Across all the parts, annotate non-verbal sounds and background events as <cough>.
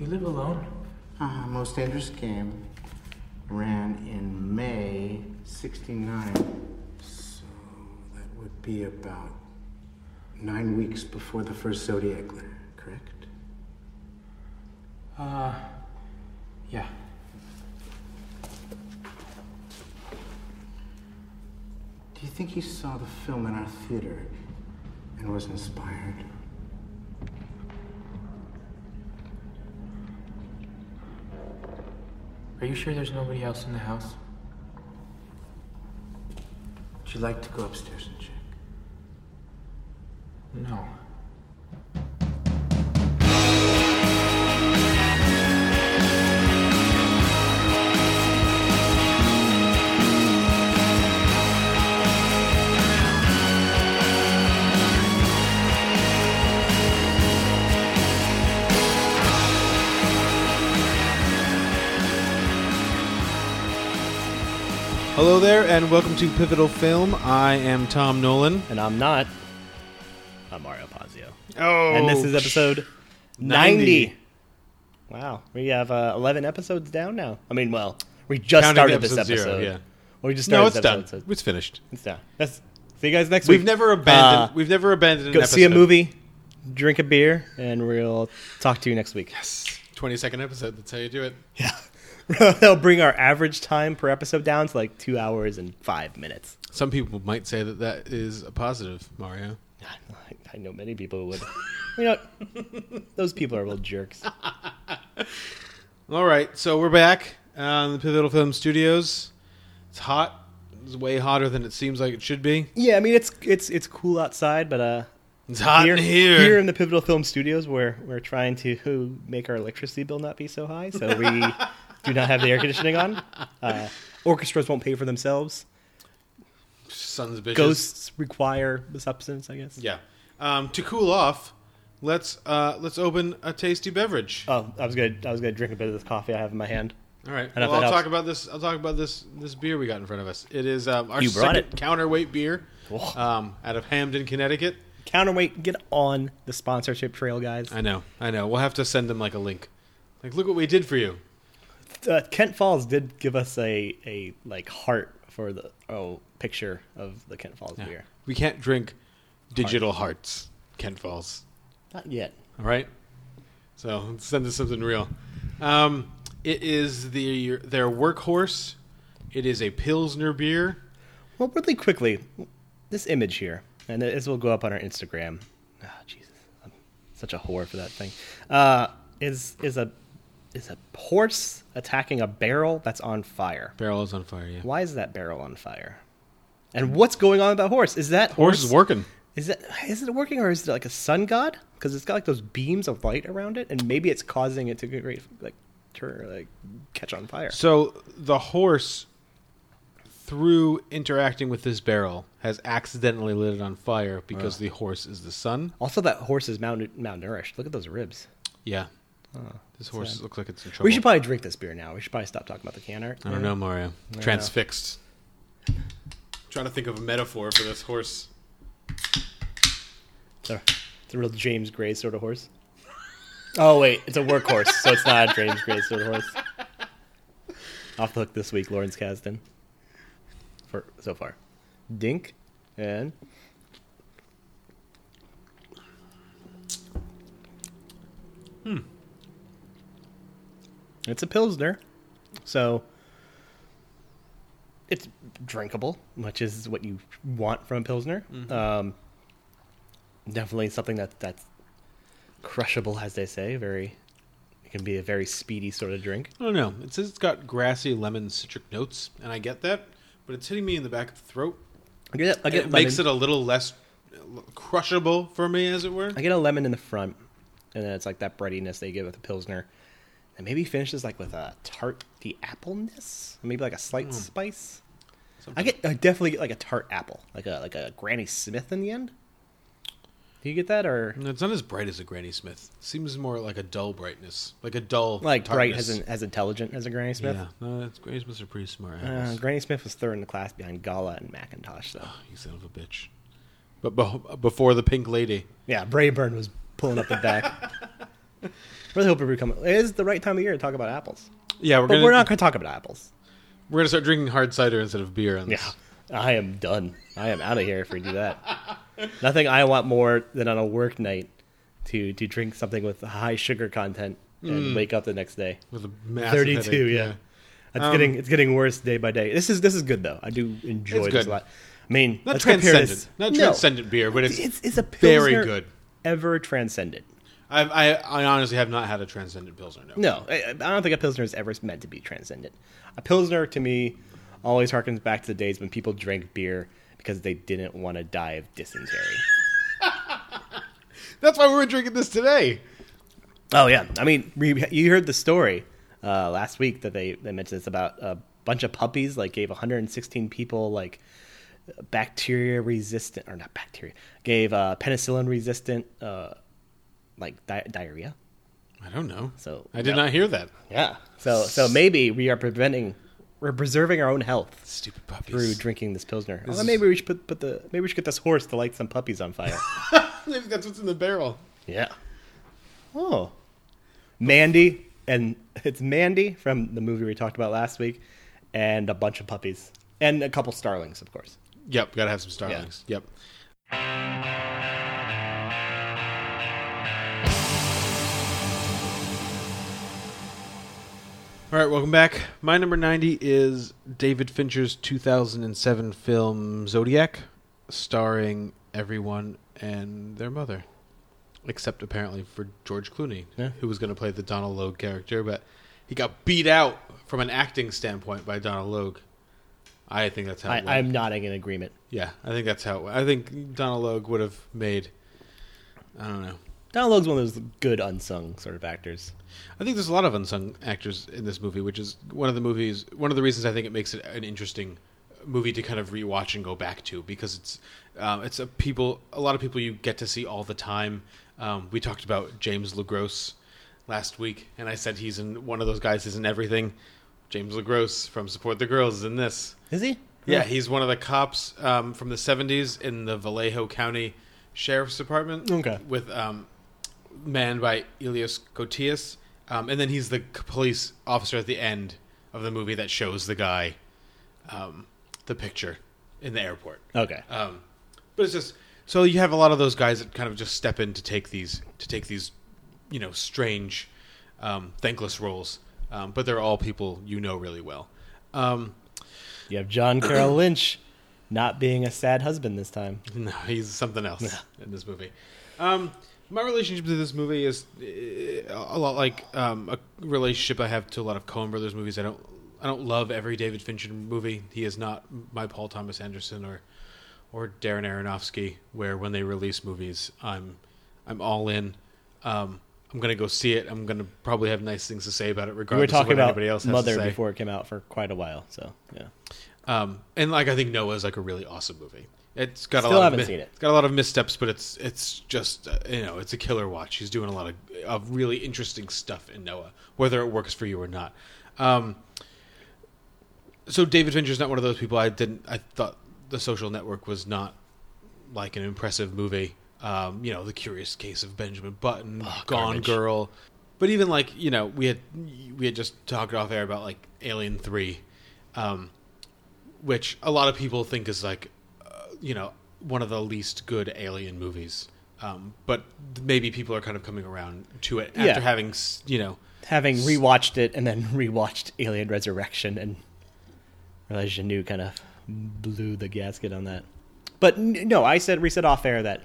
You live alone? Uh, Most Dangerous Game ran in May 69. So that would be about nine weeks before the first Zodiac letter, correct? Uh, yeah. Do you think he saw the film in our theater and was inspired? Are you sure there's nobody else in the house? Would you like to go upstairs and check? No. Hello there, and welcome to Pivotal Film. I am Tom Nolan. And I'm not. I'm Mario Pazio. Oh, and this is episode 90. Wow. We have uh, 11 episodes down now. I mean, well, we just Counting started this episode episode. zero, yeah. Well, we just started No, it's this done. episode, It's finished. it's done. That's, see you guys next week. We've never abandoned. Uh, we've never abandoned. An Go see a movie, drink a beer, and we'll talk to you next week. Yes. Twenty second episode. That's how you do it. <laughs> They'll bring our average time per episode down to like two hours and five minutes. Some people might say that that is a positive, Mario. I, I know many people would. you know, <laughs> those people are little jerks. <laughs> All right, so we're back on the Pivotal Film Studios. It's hot. It's way hotter than it seems like it should be. Yeah, I mean it's it's it's cool outside, but uh, It's hot here, in here. here in the Pivotal Film Studios, we're we're trying to make our electricity bill not be so high, so we do not have the air conditioning on. <laughs> Uh, orchestras won't pay for themselves. Sons of bitches. Ghosts require the substance, I guess. Yeah. Um, to cool off, let's uh, let's open a tasty beverage. Oh, I was gonna I was gonna drink a bit of this coffee I have in my hand. All right. Well, I'll helps. talk about this. I'll talk about this this beer we got in front of us. It is um, our You brought second it. counterweight beer um, out of Hamden, Connecticut. Counterweight, get on the sponsorship trail, guys. I know. I know. We'll have to send them like a link. Like, look what we did for you. Uh, Kent Falls did give us a a like heart for the oh picture of the Kent Falls beer. We can't drink digital hearts. Kent Falls. Not yet. All right. So let's send us something real. Um, it is the their workhorse. It is a pilsner beer. Well, really quickly, this image here, and this will go up on our Instagram. Ah, Jesus, I'm such a whore for that thing. Uh, is is a is a horse attacking a barrel that's on fire? Barrel is on fire. Yeah. Why is that barrel on fire? And what's going on with that horse? Is that Horse is working. Is that is it working or is it like a sun god? Because it's got like those beams of light around it, and maybe it's causing it to get great like turn like catch on fire. So the horse, through interacting with this barrel, has accidentally lit it on fire because the horse is the sun. Also, that horse is malnu- malnourished. Look at those ribs. Yeah. This horse sad. looks like it's in trouble. We should probably drink this beer now. We should probably stop talking about the can art. I don't know, Mario. Transfixed. trying to think of a metaphor for this horse. It's a, it's a real James Gray sort of horse. Oh wait, it's a workhorse, so it's not a James Gray sort of horse. Off the hook this week, Lawrence Kasdan. For so far, Dink and hmm. It's a pilsner, so it's drinkable, which is what you want from a pilsner. Um, definitely something that that's crushable, as they say. Very, it can be a very speedy sort of drink. I don't know. It says it's got grassy lemon citric notes, and I get that, but it's hitting me in the back of the throat. I get, I get it makes it a little less crushable for me, as it were. I get a lemon in the front, and then it's like that breadiness they give with a pilsner, and maybe finishes like with a tart, the appleness, maybe like a slight spice. I get, I definitely get like a tart apple, like a like a Granny Smith in the end. Do you get that, or No, It's not as bright as a Granny Smith. seems more like a dull brightness, like a dull like bright tartness. as in, as intelligent as a Granny Smith? Yeah, no, that's, Granny Smiths are pretty smart. Uh. Granny Smith was third in the class behind Gala and McIntosh, though. <sighs> you son of a bitch. But be- before the Pink Lady, Yeah, Braeburn was pulling up the back. <laughs> really hope we come. It is the right time of year to talk about apples, Yeah, we're but gonna we're not going to talk about apples. we're gonna start drinking hard cider instead of beer. On this. Yeah, I am done. I am out of here if we do that. Nothing I want more than on a work night to to drink something with high sugar content and wake up the next day. with a massive 32, headache, yeah. It's Um, getting it's getting worse day by day. This is this is good though. I do enjoy this a lot. I mean, Not transcendent, not No. transcendent beer, but it's, It's it's a very good. Ever transcendent? I, I I honestly have not had a transcendent pilsner. No. No, I, I don't think a pilsner is ever meant to be transcendent. A pilsner to me always harkens back to the days when people drank beer because they didn't want to die of dysentery. <laughs> That's why we were drinking this today. Oh yeah, I mean, you heard the story uh, last week that they they mentioned this about a bunch of puppies like gave 116 people like bacteria resistant or not bacteria gave uh, penicillin resistant uh, like di- diarrhea. I don't know. So I did not hear that. Yeah. So so maybe we are preventing we're preserving our own health Stupid puppies. through drinking this pilsner. This Well, maybe we should put, put the maybe we should get this horse to light some puppies on fire. <laughs> Maybe that's what's in the barrel. yeah. Oh. Mandy and it's Mandy from the movie we talked about last week and a bunch of puppies and a couple starlings, of course. Yep, gotta have some starlings. Yep. All right, welcome back. My number 90 is David Fincher's 2007 film Zodiac, starring everyone and their mother. Except apparently for George Clooney, Yeah. who was going to play the Donald Logue character, but he got beat out from an acting standpoint by Donald Logue. I think that's how I, went. I'm nodding in agreement. Yeah, I think that's how. It went. I think Donald Logue would have made. I don't know. Donald Logue's one of those good unsung sort of actors. I think there's a lot of unsung actors in this movie, which is one of the movies. One of the reasons I think it makes it an interesting movie to kind of rewatch and go back to because it's um, it's a people a lot of people you get to see all the time. Um, we talked about James Le Gros last week, and I said he's in one of those guys is in everything. James Le Gros from Support the Girls is in this. Is he? Yeah, he's one of the cops um, from the '70s in the Vallejo County Sheriff's Department. Okay. with um, manned by Elias Koteas, um, and then he's the police officer at the end of the movie that shows the guy um, the picture in the airport. Okay. Um, but it's just so you have a lot of those guys that kind of just step in to take these to take these, you know, strange, um, thankless roles. Um, but they're all people you know really well. Um, You have John <coughs> Carroll Lynch not being a sad husband this time. No, he's something else in this movie. Um, my relationship to this movie is uh, a lot like um, a relationship I have to a lot of Coen Brothers movies. I don't, I don't love every David Fincher movie. He is not my Paul Thomas Anderson or, or Darren Aronofsky. Where when they release movies, I'm, I'm all in. Um, I'm gonna go see it. I'm gonna probably have nice things to say about it, We were regardless talking of what about anybody else has Mother to say. before it came out for quite a while, so yeah. Um, and like I think Noah is like a really awesome movie. It's got Still a lot haven't of seen it. It's got a lot of missteps, but it's it's just uh, you know it's a killer watch. He's doing a lot of of really interesting stuff in Noah, whether it works for you or not. Um, so David Fincher's not one of those people. I didn't. I thought The Social Network was not like an impressive movie. Um, you know, The Curious Case of Benjamin Button, Oh, Gone garbage. Girl. But even like you know, we had we had just talked off air about like Alien Three, um, which a lot of people think is like, uh, you know, one of the least good Alien movies. Um, but maybe people are kind of coming around to it after Yeah. having you know Having rewatched it and then <laughs> rewatched Alien Resurrection and realized Jeunet kind of blew the gasket on that. But no, I said we said off air that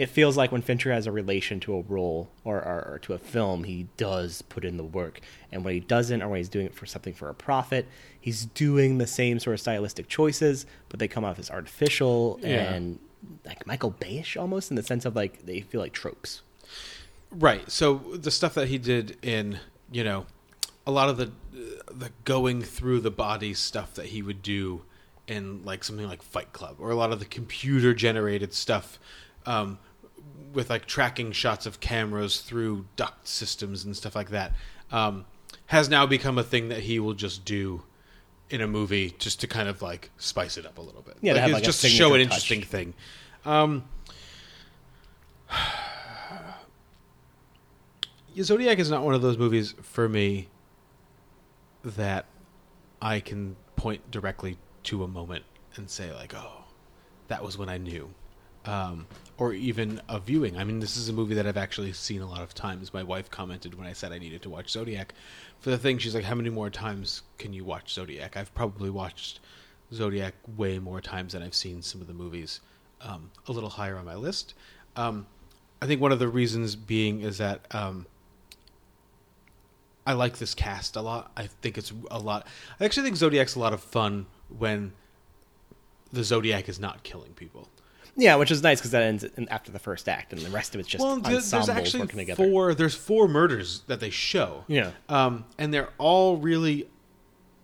it feels like when Fincher has a relation to a role or, or, or to a film, he does put in the work. And when he doesn't, or when he's doing it for something for a profit, he's doing the same sort of stylistic choices, but they come off as artificial Yeah. and like Michael Bayish almost in the sense of like they feel like tropes. Right. So the stuff that he did in, you know, a lot of the the going through the body stuff that he would do in like something like Fight Club or a lot of the computer generated stuff um, with like tracking shots of cameras through duct systems and stuff like that um, has now become a thing that he will just do in a movie just to kind of like spice it up a little bit. Yeah, to like, have, like, just to show an touch. interesting thing. Um, <sighs> Zodiac is not one of those movies for me that I can point directly to a moment and say like, "Oh, that was when I knew." Um, or even a viewing. I mean, this is a movie that I've actually seen a lot of times. My wife commented when I said I needed to watch Zodiac for the thing. She's like, "How many more times can you watch Zodiac?" I've probably watched Zodiac way more times than I've seen some of the movies. Um, a little higher on my list. Um, I think one of the reasons being is that um, I like this cast a lot. I think it's a lot. I actually think Zodiac's a lot of fun when the Zodiac is not killing people. Yeah, which is nice because that ends in, after the first act, and the rest of it's just well, there- there's actually working together. four. There's four murders that they show. Yeah. um, and they're all really.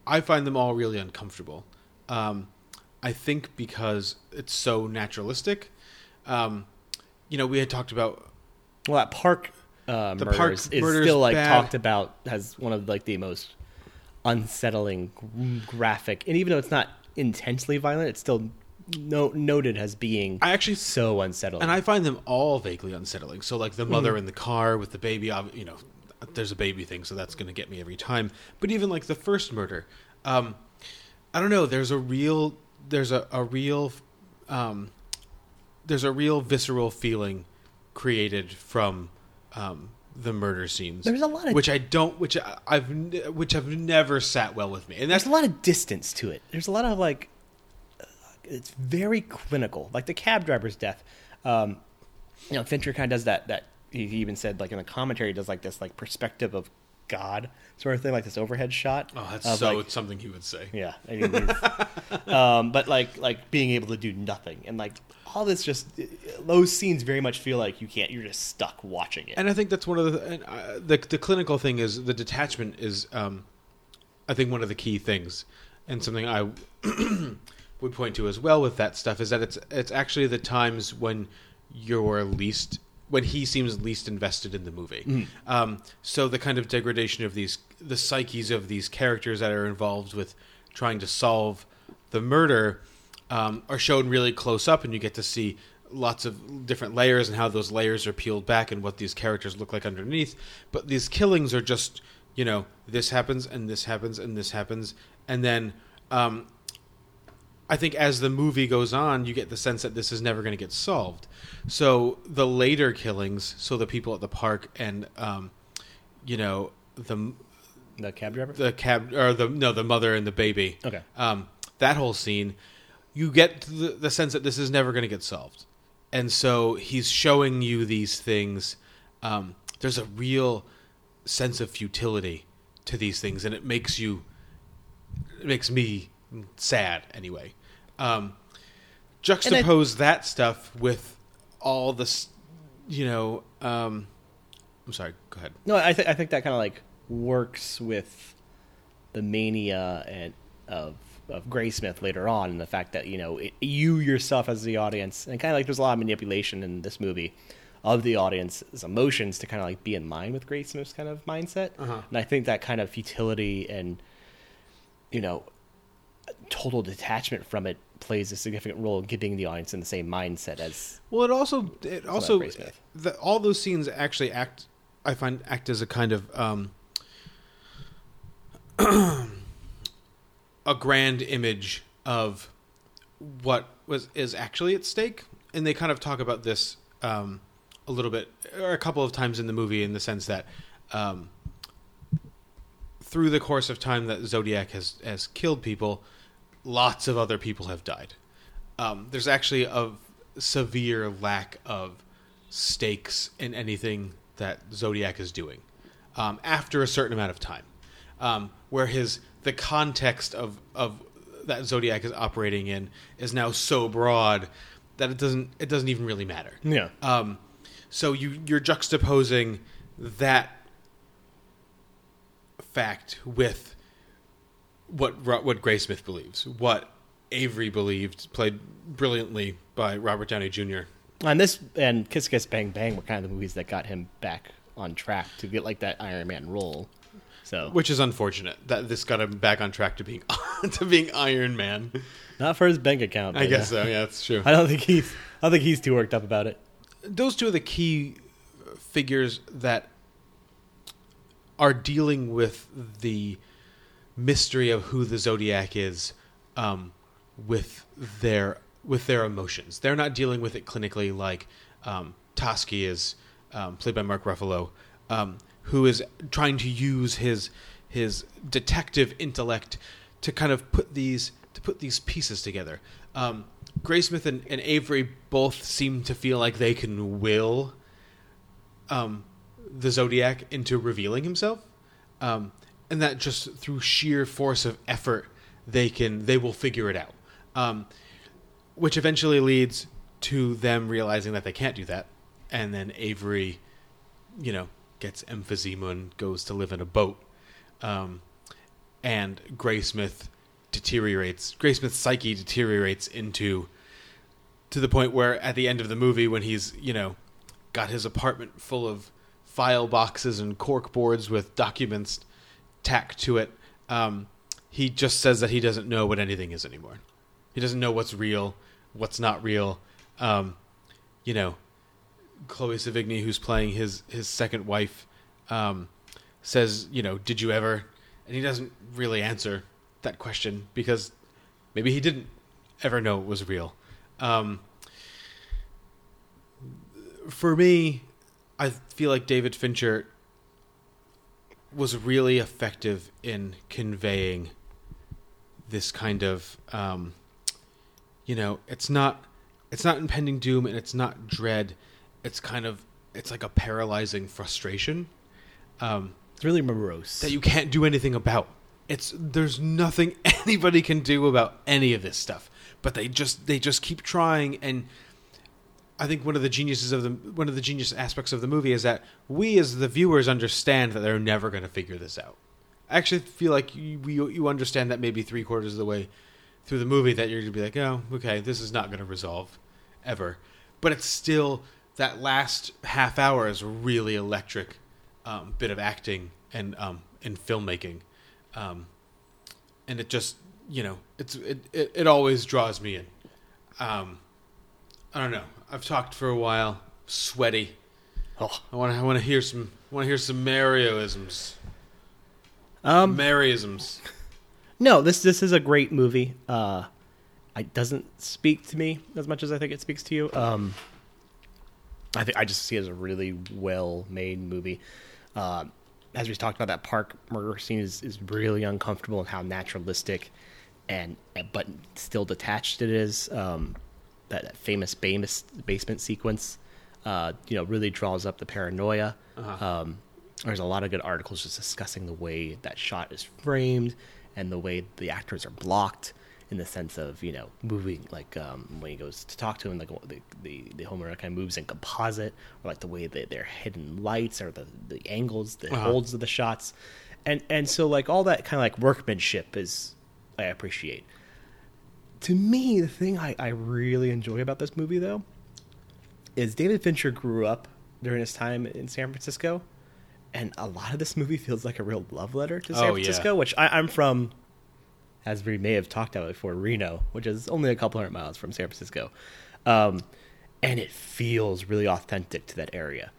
I find them all really uncomfortable. Um, I think because it's so naturalistic. Um, you know, we had talked about Well, that park uh, The murders park is still like bad. talked about as one of like the most unsettling, graphic, and even though it's not intensely violent, it's still no, noted as being I actually so unsettling. and I find them all vaguely unsettling. So like the mother in the car with the baby, you know, there's a baby thing, so that's going to get me every time. But even like the first murder, um, I don't know. There's a real, there's a, a real, um, there's a real visceral feeling created from um, the murder scenes. There's a lot of- which I don't, which I- I've, which have never sat well with me, and that's There's a lot of distance to it. There's a lot of like, it's very clinical. Like the cab driver's death. Um, you know, Fincher kind of does that. That he even said like in the commentary, he does like this like perspective of God sort of thing, like this overhead shot. oh, that's of, so like, something he would say. Yeah, I mean, <laughs> um, but like like being able to do nothing and like all this just those scenes very much feel like you can't. You're just stuck watching it. and I think that's one of the and, uh, the the clinical thing is the detachment is um, I think one of the key things and something I <clears throat> would point to as well with that stuff is that it's it's actually the times when you're least when he seems least invested in the movie. Um, so the kind of degradation of these the psyches of these characters that are involved with trying to solve the murder um, are shown really close up, and you get to see lots of different layers and how those layers are peeled back and what these characters look like underneath. But these killings are just, you know, this happens and this happens and this happens, and then um, I think as the movie goes on, you get the sense that this is never going to get solved. So the later killings, so the people at the park and, um, you know, the the cab driver. the cab or the no the mother and the baby. Okay. Um, that whole scene, you get the, the sense that this is never going to get solved, and so he's showing you these things. Um, there's a real sense of futility to these things, and it makes you, it makes me sad anyway. Um, juxtapose that stuff with all this, you know. Um, I'm sorry. Go ahead. No, I think I think that kind of like works with the mania and of of Graysmith later on, and the fact that you know it, you yourself as the audience, and kind of like there's a lot of manipulation in this movie of the audience's emotions to kind of like be in line with Graysmith's kind of mindset, Uh-huh. and I think that kind of futility and you know total detachment from it plays a significant role in getting the audience in the same mindset as Well, it also it also the, all those scenes actually act. I find act as a kind of um, <clears throat> a grand image of what was is actually at stake, and they kind of talk about this um, a little bit or a couple of times in the movie, in the sense that um, through the course of time that Zodiac has has killed people, lots of other people have died. Um, there's actually a severe lack of stakes in anything that Zodiac is doing um, after a certain amount of time, um, where his the context of of that Zodiac is operating in is now so broad that it doesn't it doesn't even really matter. yeah. Um, so you you're juxtaposing that fact with what what Graysmith believes, what Avery believed, played brilliantly by Robert Downey Jr. And this and Kiss Kiss Bang Bang were kind of the movies that got him back on track to get like that Iron Man role. So Which is unfortunate that this got him back on track to being <laughs> to being Iron Man. not for his bank account. I guess uh, so. Yeah, that's true. I don't think he's. I don't think he's too worked up about it. those two are the key figures that are dealing with the mystery of who the Zodiac is um, with their with their emotions. They're not dealing with it clinically like um, Toschi is, um, played by Mark Ruffalo, um, who is trying to use his his detective intellect to kind of put these to put these pieces together. Um, Graysmith and, and Avery both seem to feel like they can will um, the Zodiac into revealing himself, um, and that just through sheer force of effort they can they will figure it out, um, which eventually leads to them realizing that they can't do that, and then Avery, you know, gets emphysema and goes to live in a boat, um, and Graysmith deteriorates. Graysmith's psyche deteriorates into to the point where at the end of the movie when he's you know got his apartment full of file boxes and cork boards with documents tacked to it um, he just says that he doesn't know what anything is anymore. He doesn't know what's real what's not real. Um, you know chloe sevigny who's playing his his second wife um, says you know did you ever? And he doesn't really answer that question because maybe he didn't ever know it was real. Um, for me, I feel like David Fincher was really effective in conveying this kind of, um, you know, it's not, it's not impending doom and it's not dread. It's kind of, it's like a paralyzing frustration. Um, It's really morose. that you can't do anything about. It's there's nothing <laughs> anybody can do about any of this stuff. But they just they just keep trying and I think one of the geniuses of the one of the genius aspects of the movie is that we as the viewers understand that they're never going to figure this out. I actually feel like you, you you understand that maybe three quarters of the way through the movie that you're going to be like, oh, okay, this is not going to resolve ever. But it's still that last half hour is really electric um, bit of acting and um, and filmmaking, um, and it just you know it's it, it, it always draws me in. Um, I don't know. I've talked for a while, sweaty. oh. I want to I want to hear some want to hear some Marioisms. Um, Marioisms. no, this this is a great movie. Uh, it doesn't speak to me as much as I think it speaks to you. Um, I think I just see it as a really well made movie. Uh, as we talked about, that park murder scene is, is really uncomfortable and how naturalistic and but still detached it is. Um, that, that famous famous basement sequence, uh, you know, really draws up the paranoia. Um, there's a lot of good articles just discussing the way that shot is framed and the way the actors are blocked in the sense of you know moving like um, when he goes to talk to him like the the, the Homer kind of moves in composite or like the way that their hidden lights or the the angles the Uh-huh. holds of the shots and and so like all that kind of like workmanship is I appreciate to me, the thing I, I really enjoy about this movie, though, is David Fincher grew up during his time in San Francisco, and a lot of this movie feels like a real love letter to San Oh, yeah. Francisco, which I, I'm from, as we may have talked about before, Reno, which is only a couple hundred miles from San Francisco. Um, and it feels really authentic to that area.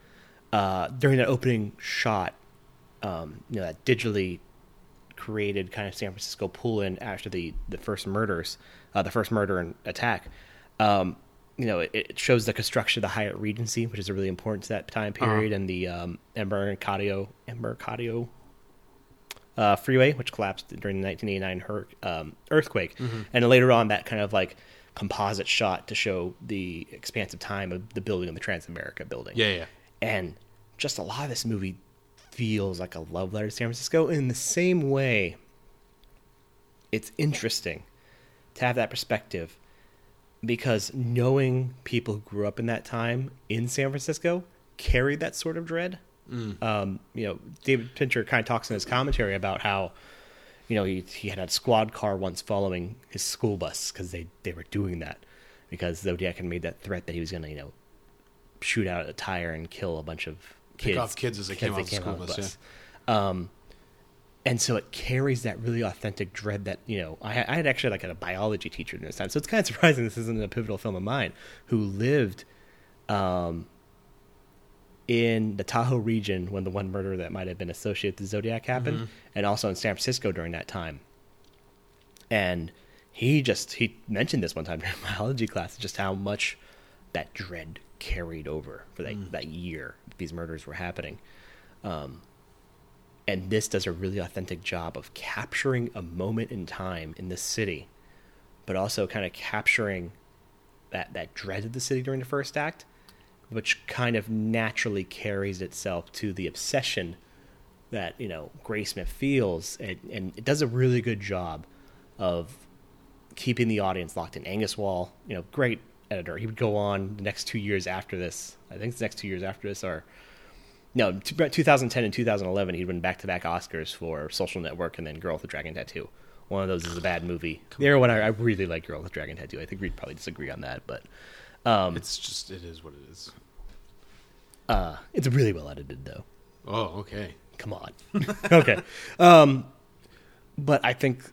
Uh, during that opening shot, um, you know, that digitally created kind of San Francisco pull in after the the first murders, uh, the first murder and attack. Um, you know, it, it shows the construction of the Hyatt Regency, which is really important to that time period, and the um, Embarcadero Embarcadero uh, freeway, which collapsed during the 1989 hur- um, earthquake, and later on that kind of like composite shot to show the expansive time of the building of the Transamerica building Yeah, yeah. and just a lot of this movie feels like a love letter to San Francisco in the same way. It's interesting to have that perspective. Because knowing people who grew up in that time in San Francisco carried that sort of dread. Um, you know, David Fincher kind of talks in his commentary about how, you know, he, he had a squad car once following his school bus because they, they were doing that because Zodiac had made that threat that he was going to, you know, shoot out a tire and kill a bunch of Pick kids, off kids as they came off the school off bus, Um, and so it carries that really authentic dread that you know I, I had actually like a biology teacher in this time, so it's kind of <laughs> surprising this isn't a pivotal film of mine who lived um, in the Tahoe region when the one murder that might have been associated with Zodiac happened, and also in San Francisco during that time. And he just he mentioned this one time <laughs> during biology class, just how much that dread carried over for that that year these murders were happening. Um, and this does a really authentic job of capturing a moment in time in this city, but also kind of capturing that that dread of the city during the first act, which kind of naturally carries itself to the obsession that you know Graysmith feels, and, and it does a really good job of keeping the audience locked in. Angus Wall, you know, great editor. He would go on the next two years after this. I think the next two years after this are no, 2010 and 2011. He'd win back to back Oscars for Social Network and then Girl with the Dragon Tattoo. One of those is a bad movie. The other one I, I really like Girl with the Dragon Tattoo. I think we'd probably disagree on that, but um, It's just it is what it is. uh, it's really well edited though. Oh, okay. Come on. <laughs> okay. Um, but I think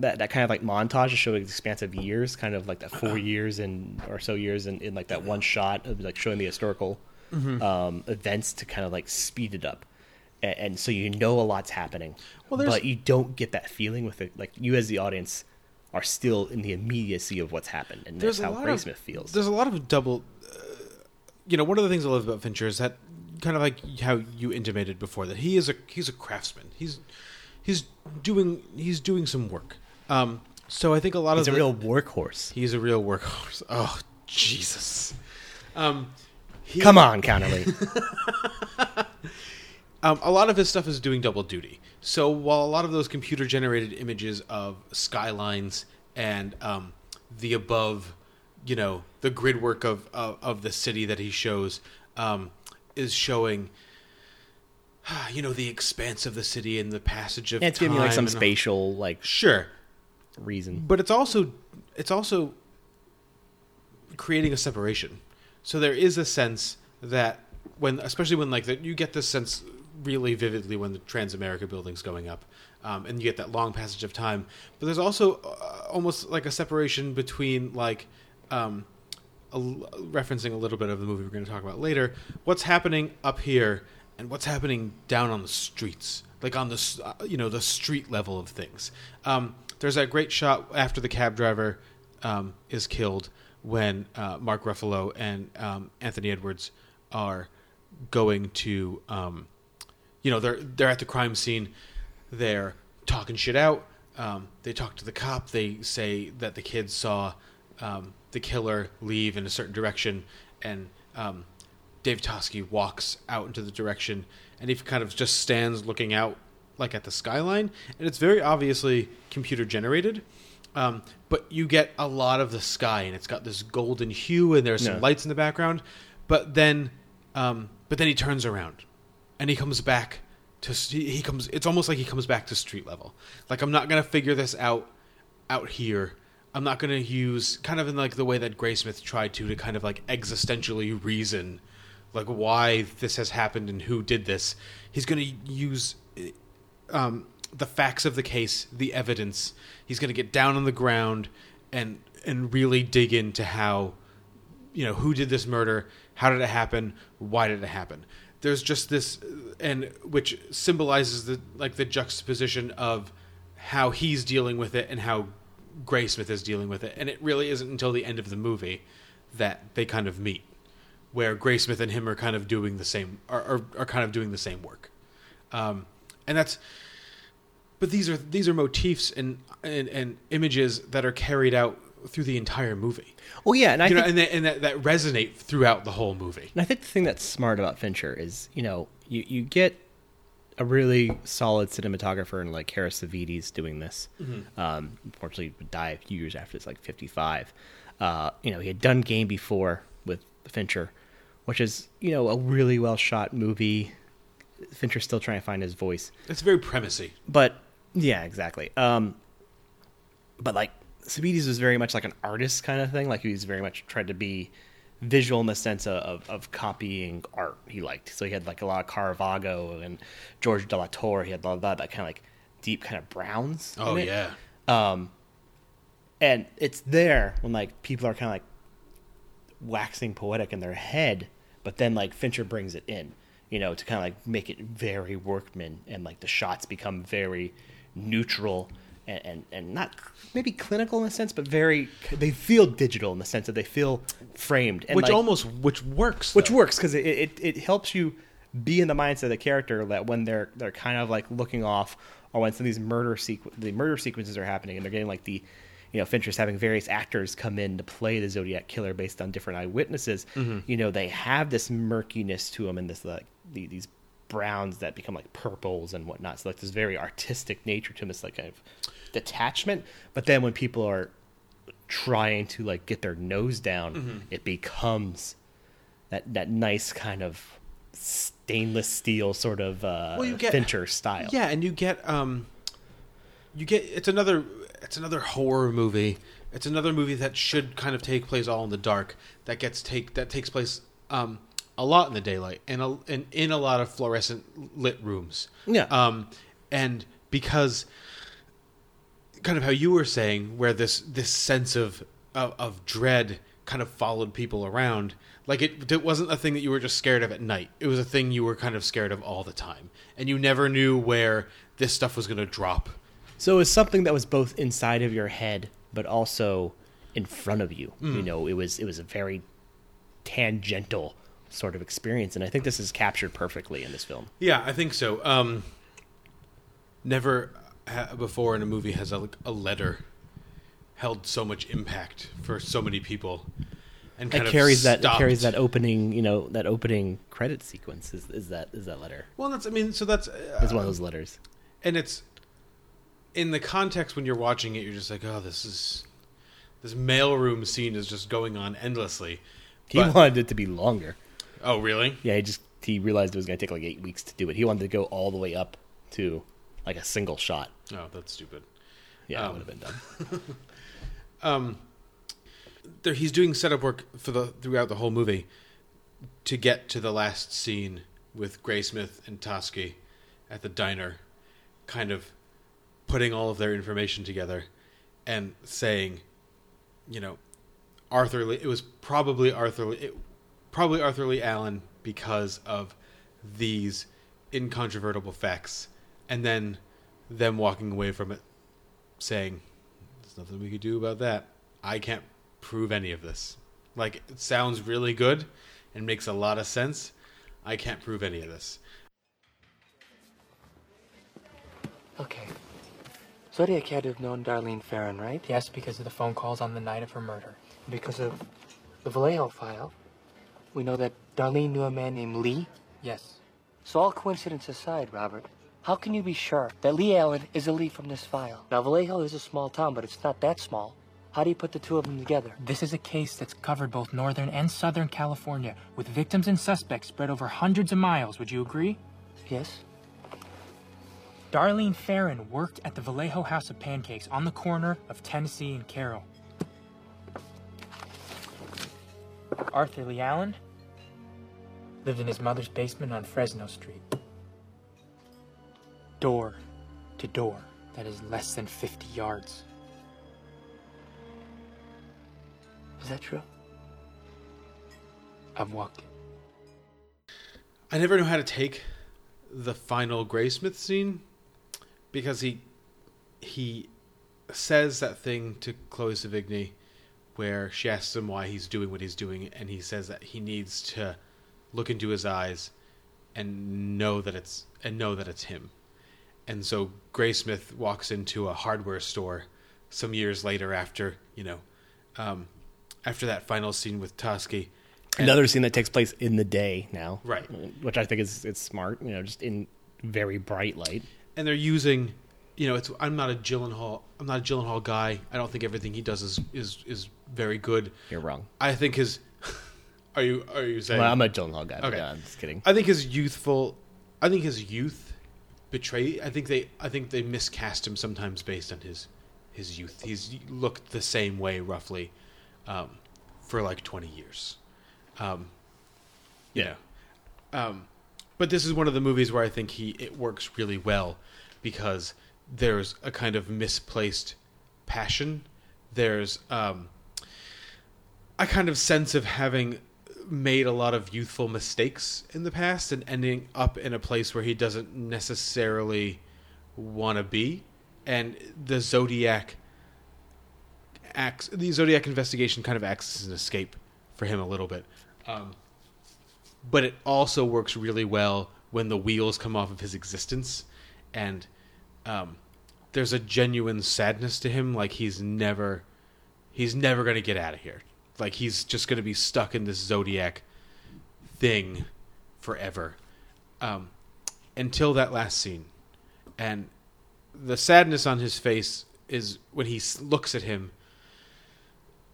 that that kind of like montage showing the expansive years, kind of like that four years and or so years in, in like that one shot of like showing the historical um, events to kind of like speed it up. And, and so you know a lot's happening, Well, but you don't get that feeling with it. Like you as the audience are still in the immediacy of what's happened, and There's that's how Graysmith feels. There's a lot of double. Uh, you know, one of the things I love about Fincher is that kind of like how you intimated before that he is a he's a craftsman. He's he's doing he's doing some work. Um, so I think a lot of He's a the- real workhorse. he's a real workhorse. Oh Jesus. Um, he- Come on, Counterly. <laughs> Um, a lot of his stuff is doing double duty. So while a lot of those computer generated images of skylines and um, the above, you know, the grid work of, of, of the city that he shows um, is showing, <sighs> you know, the expanse of the city and the passage of it's giving you like some spatial like Sure, reason. but it's also it's also creating a separation. So there is a sense that when, especially when like that, you get this sense really vividly when the Transamerica building's going up, um, and you get that long passage of time. But there's also uh, almost like a separation between like. Um, a, referencing a little bit of the movie we're going to talk about later, what's happening up here and what's happening down on the streets, like on the uh, you know the street level of things. Um, there's that great shot after the cab driver um, is killed when uh, Mark Ruffalo and um, Anthony Edwards are going to, um, you know, they're they're at the crime scene, they're talking shit out. Um, they talk to the cop. They say that the kids saw um, the killer leave in a certain direction, and um, Dave Toschi walks out into the direction, and he kind of just stands looking out, like at the skyline, and it's very obviously computer generated. Um, but you get a lot of the sky, and it's got this golden hue, and there's some Yeah. lights in the background. But then, um, but then he turns around, and he comes back to he he comes. It's almost like he comes back to street level. Like I'm not gonna figure this out out here. I'm not going to use kind of in like the way that Graysmith tried to to kind of like existentially reason like why this has happened and who did this. He's going to use um, the facts of the case, the evidence. He's going to get down on the ground and and really dig into how you know who did this murder, how did it happen, why did it happen. There's just this, and which symbolizes the like the juxtaposition of how he's dealing with it and how Graysmith is dealing with it, and it really isn't until the end of the movie that they kind of meet, where Graysmith and him are kind of doing the same, are are, are kind of doing the same work, um, and that's but these are these are motifs and, and and images that are carried out through the entire movie. Well, yeah, and I you know, think, and, that, and that, that resonate throughout the whole movie. and I think the thing that's smart about Fincher is, you know, you, you get a really solid cinematographer and like Harris Savides doing this. Um, unfortunately, would die a few years after it's like 55. Uh, you know, he had done Game before with Fincher, which is, you know, a really well shot movie. Fincher's still trying to find his voice. It's very premisey. but yeah, exactly. Um, but like Savides was very much like an artist kind of thing. Like he was very much tried to be visual in the sense of, of, copying art he liked. So he had like a lot of Caravaggio and George de la Torre. He had a lot of that, that kind of like deep kind of browns. Oh in it. yeah, Um, and it's there when like people are kind of like waxing poetic in their head, but then like Fincher brings it in, you know, to kind of like make it very workman, and like the shots become very neutral and, and and not maybe clinical in a sense, but very they feel digital in the sense that they feel framed, and which like- almost which works. which though. works because it, it it helps you be in the mindset of the character that when they're they're kind of like looking off or when some of these murder sequ- the murder sequences are happening and they're getting like the you know Fincher's having various actors come in to play the Zodiac killer based on different eyewitnesses. Mm-hmm. You know they have this murkiness to them and this like the, these browns that become like purples and whatnot. So like this very artistic nature to them. This like kind of detachment. But then when people are trying to like get their nose down, it becomes that that nice kind of stainless steel sort of uh, Well, you get- Fincher style. Yeah, and you get um, you get it's another it's another horror movie. It's another movie that should kind of take place all in the dark. That gets take that takes place um a lot in the daylight and a, and in a lot of fluorescent lit rooms. Yeah. Um, and because kind of how you were saying, where this this sense of of, of dread kind of followed people around. Like it, it wasn't a thing that you were just scared of at night. It was a thing you were kind of scared of all the time, and you never knew where this stuff was going to drop. So it was something that was both inside of your head, but also in front of you. Hmm. You know, it was it was a very tangential sort of experience, and I think this is captured perfectly in this film. Yeah, I think so. Um, never ha- before in a movie has a, a letter held so much impact for so many people, and That carries that, stopped- carries that opening, you know, that opening credit sequence. Is, is that is that letter? Well, that's I mean, so that's uh, It's one of those letters. and it's in the context when you're watching it, you're just like, oh, this is this mailroom scene is just going on endlessly. He But- wanted it to be longer. Oh, really? Yeah, he just he realized it was going to take like eight weeks to do it. He wanted to go all the way up to like a single shot. Oh, that's stupid. Yeah, Um, it would have been done. <laughs> um, there he's doing setup work for the throughout the whole movie to get to the last scene with Graysmith and Toschi at the diner, kind of putting all of their information together and saying, you know, Arthur Lee. It was probably Arthur. Lee, it, probably Arthur Lee Allen because of these incontrovertible facts, and then them walking away from it, saying, "There's nothing we could do about that. I can't prove any of this. Like it sounds really good and makes a lot of sense. I can't prove any of this." Okay. Zodiac had to have known Darlene Ferrin, right? Yes, because of the phone calls on the night of her murder. Because of the Vallejo file, we know that Darlene knew a man named Lee. Yes. So all coincidence aside, Robert, how can you be sure that Lee Allen is a Lee from this file? Now, Vallejo is a small town, but it's not that small. How do you put the two of them together? This is a case that's covered both northern and southern California, with victims and suspects spread over hundreds of miles. Would you agree? Yes? Darlene Ferrin worked at the Vallejo House of Pancakes on the corner of Tennessee and Carroll. Arthur Lee Allen lived in his mother's basement on Fresno Street. Door to door, that is less than 50 yards. Is that true? I've walked it. I never knew how to take the final Graysmith scene because he he says that thing to Chloe Sevigny where she asks him why he's doing what he's doing and he says that he needs to look into his eyes and know that it's and know that it's him. And so Graysmith walks into a hardware store some years later after, you know, um, after that final scene with Toschi. And- Another scene that takes place in the day now, Right. Which I think is it's smart. You know, just in very bright light. and they're using you know it's i'm not a gyllenhaal i'm not a gyllenhaal guy i don't think everything he does is is is very good You're wrong. i think his are you are you saying Well, I'm a Gyllenhaal guy. Okay. yeah, I'm just kidding. i think his youthful i think his youth betray i think they i think they miscast him sometimes based on his his youth he's looked the same way roughly um, for like 20 years um, you know um, but this is one of the movies where I think he it works really well because there's a kind of misplaced passion. There's um, a kind of sense of having made a lot of youthful mistakes in the past and ending up in a place where he doesn't necessarily want to be. And the zodiac acts the zodiac investigation kind of acts as an escape for him a little bit. Um, but it also works really well when the wheels come off of his existence and um, there's a genuine sadness to him like he's never he's never going to get out of here like he's just going to be stuck in this zodiac thing forever. Um, until that last scene. And the sadness on his face is when he looks at him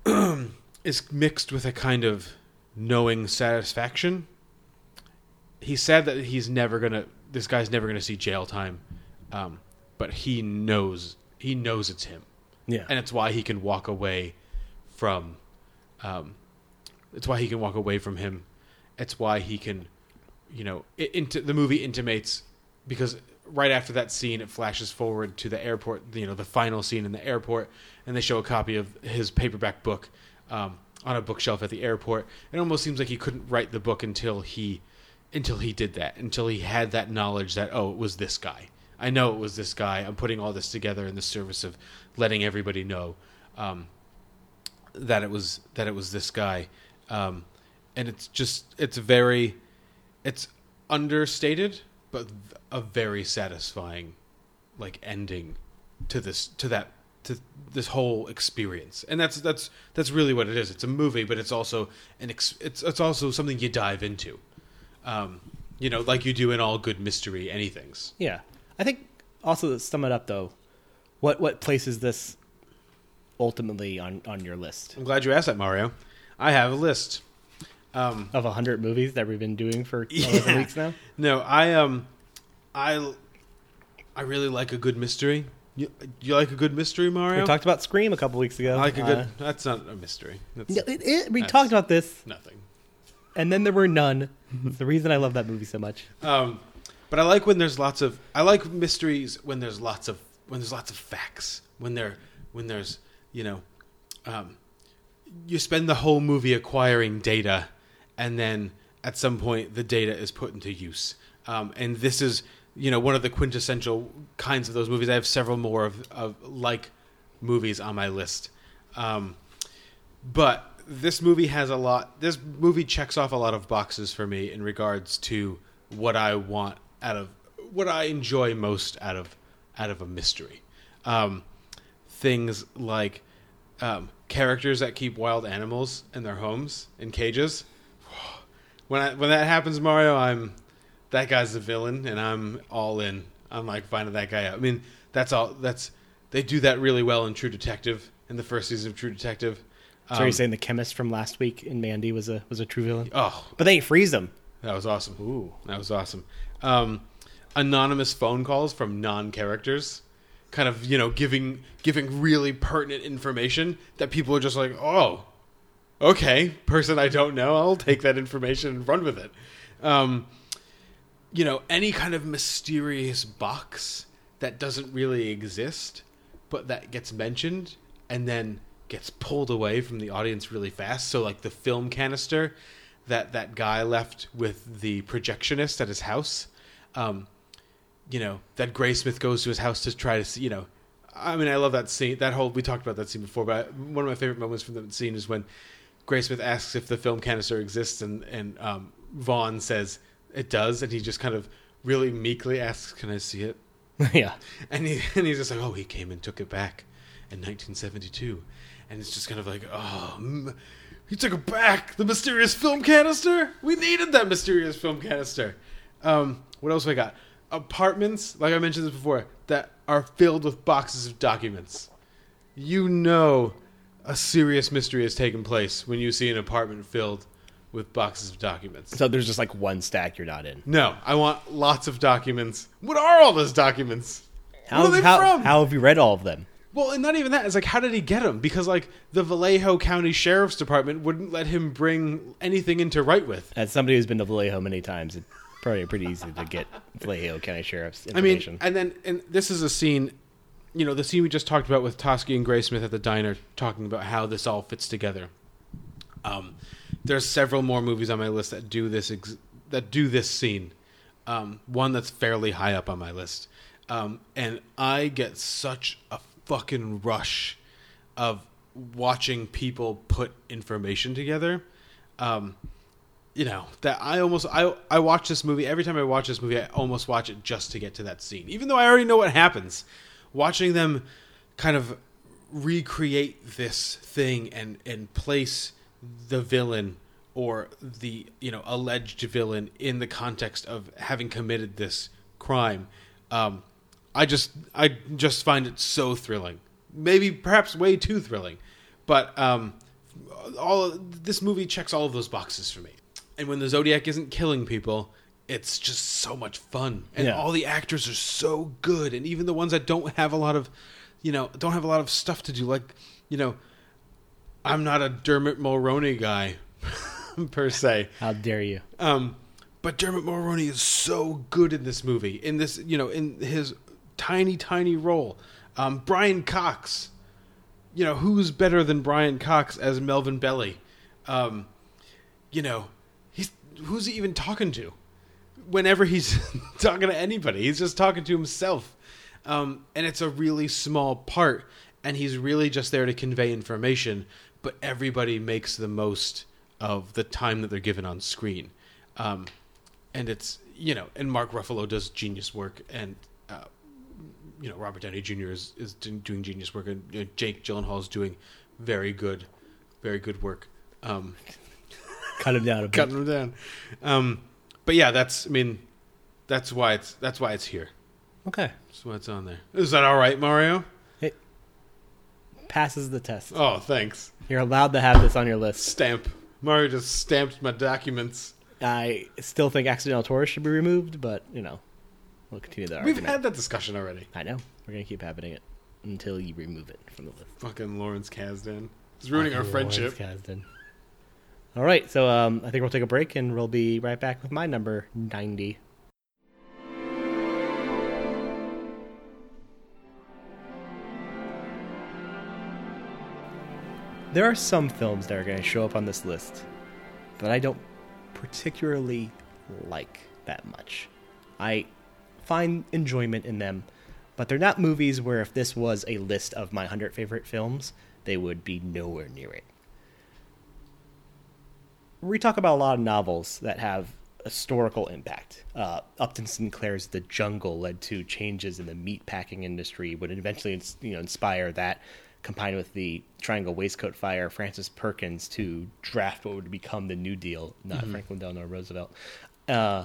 <clears throat> is mixed with a kind of knowing satisfaction. He's sad that he's never gonna this guy's never gonna see jail time um, but he knows he knows it's him. Yeah. and it's why he can walk away from um, it's why he can walk away from him. It's why he can you know it, into the movie intimates because right after that scene it flashes forward to the airport you know the final scene in the airport and they show a copy of his paperback book um, on a bookshelf at the airport. It almost seems like he couldn't write the book until he until he did that until he had that knowledge that oh it was this guy. I know it was this guy. I'm putting all this together in the service of letting everybody know. Um, that it was that it was this guy. Um, and it's just it's very it's understated but a very satisfying like ending to this to that to this whole experience. And that's that's that's really what it is. It's a movie but it's also an ex- it's it's also something you dive into. Um you know like you do in all good mystery anythings. Yeah, I think also to sum it up though, what what places this ultimately on on your list i'm glad you asked that mario i have a list um of a hundred movies that we've been doing for 11 Yeah. weeks now? No, I um, I I really like a good mystery. You, you like a good mystery, Mario? We talked about Scream a couple weeks ago. I like a good. Uh, that's not a mystery. That's no, it- it- we That's- talked about this, nothing. and then there were none. It's the reason I love that movie so much. Um, but I like when there's lots of. I like mysteries when there's lots of when there's lots of facts. When there when there's you know, um, you spend the whole movie acquiring data, and then at some point the data is put into use. Um, and this is you know one of the quintessential kinds of those movies. I have several more of, of like movies on my list. Um, but this movie has a lot this movie checks off a lot of boxes for me in regards to what i want out of what i enjoy most out of out of a mystery um, things like um, characters that keep wild animals in their homes in cages. When I, when that happens mario i'm that guy's the villain and i'm all in. I'm like finding that guy out. I mean that's all that's they do that really well in true detective in the first season of true detective. So Um, you're saying the chemist from last week in Mandy was a was a true villain? oh. But they freeze them. that was awesome. Ooh. That was awesome. Um, anonymous phone calls from non-characters kind of you know giving giving really pertinent information that people are just like oh okay person i don't know i'll take that information and run with it. Um, you know any kind of mysterious box that doesn't really exist but that gets mentioned and then gets pulled away from the audience really fast. So like the film canister that that guy left with the projectionist at his house um, you know that Graysmith goes to his house to try to see. You know, I mean, I love that scene. That whole we talked about that scene before, but one of my favorite moments from that scene is when Graysmith asks if the film canister exists, and and um, Vaughn says it does, and he just kind of really meekly asks, "Can I see it?" <laughs> yeah. And he and he's just like, "Oh, he came and took it back in 1972," and it's just kind of like, "Oh." He took it back. The mysterious film canister. We needed that mysterious film canister. Um, what else we got? Apartments, like I mentioned this before, that are filled with boxes of documents. You know, a serious mystery has taken place when you see an apartment filled with boxes of documents. So there's just like one stack you're not in. No, I want lots of documents. What are all those documents? How, Where are they how, from? how have you read all of them? Well, and not even that. It's like, how did he get them? Because like the Vallejo County Sheriff's Department wouldn't let him bring anything into write with. As somebody who's been to Vallejo many times, probably pretty easy to get Vallejo County Sheriff's information. I mean, and then and this is a scene, you know, the scene we just talked about with Toschi and Graysmith at the diner, talking about how this all fits together. Um, there's several more movies on my list that do this ex- that do this scene. Um, one that's fairly high up on my list, um, and I get such a fucking rush of watching people put information together. Um, you know that I almost I I watch this movie every time I watch this movie I almost watch it just to get to that scene. Even though I already know what happens watching them kind of recreate this thing and and place the villain or the you know alleged villain in the context of having committed this crime um I just I just find it so thrilling. Maybe perhaps way too thrilling but um all this movie checks all of those boxes for me and when the Zodiac isn't killing people, it's just so much fun. And Yeah. all the actors are so good. And even the ones that don't have a lot of, you know, don't have a lot of stuff to do. Like, you know, I'm not a Dermot Mulroney guy <laughs> per se. How dare you? Um, but Dermot Mulroney is so good in this movie. In this, you know, in his tiny, tiny role. Um, Brian Cox. You know, who's better than Brian Cox as Melvin Belli? Um, you know, who's he even talking to? Whenever he's <laughs> talking to anybody, he's just talking to himself. Um, and it's a really small part, and he's really just there to convey information. But everybody makes the most of the time that they're given on screen, um, and it's you know, and Mark Ruffalo does genius work, and uh, you know Robert Downey Jr. is is doing genius work, and you know, Jake Gyllenhaal is doing very good, very good work. Um, Cut him down a bit. cutting them down. Um, but yeah, that's I mean, that's why it's that's why it's here. Okay. That's why it's on there. Is that all right, Mario? It passes the test. Oh, thanks. You're allowed to have this on your list. Stamp. Mario just stamped my documents. I still think accidental tourist should be removed, but you know, we'll continue that We've argument. had that discussion already. I know we're gonna keep happening it until you remove it from the list. Fucking Lawrence Kasdan. It's ruining our friendship. Lawrence Kasdan. All right, so um, I think we'll take a break and we'll be right back with my number ninety. There are some films that are going to show up on this list that I don't particularly like that much. I find enjoyment in them, but they're not movies where if this was a list of my 100 favorite films, they would be nowhere near it. We talk about a lot of novels that have historical impact. Uh, Upton Sinclair's The Jungle led to changes in the meatpacking industry, would eventually ins- you know, inspire that, combined with the Triangle Waistcoat Fire, Frances Perkins to draft what would become the New Deal, not Franklin Delano Roosevelt. Uh,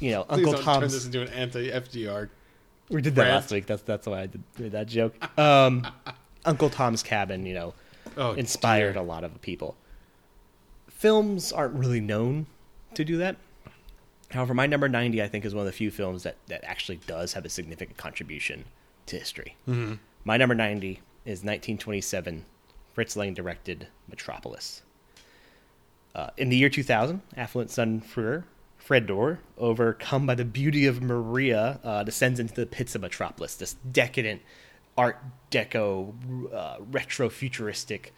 you know, Mm-hmm. Please Uncle don't turn Tom's. this into an anti-FDR. We did that Rant. last week. That's that's why I did, did that joke. Um, <laughs> Uncle Tom's Cabin, you know, Oh, inspired a lot of people. Films aren't really known to do that. However, my number ninety, I think, is one of the few films that that actually does have a significant contribution to history. Mm-hmm. My number ninety is 1927, Fritz Lang directed Metropolis. Uh, in the year 2000, affluent son Fuhrer, Fred Dorr, overcome by the beauty of Maria, uh, descends into the pits of Metropolis, this decadent Art Deco, uh, retro futuristic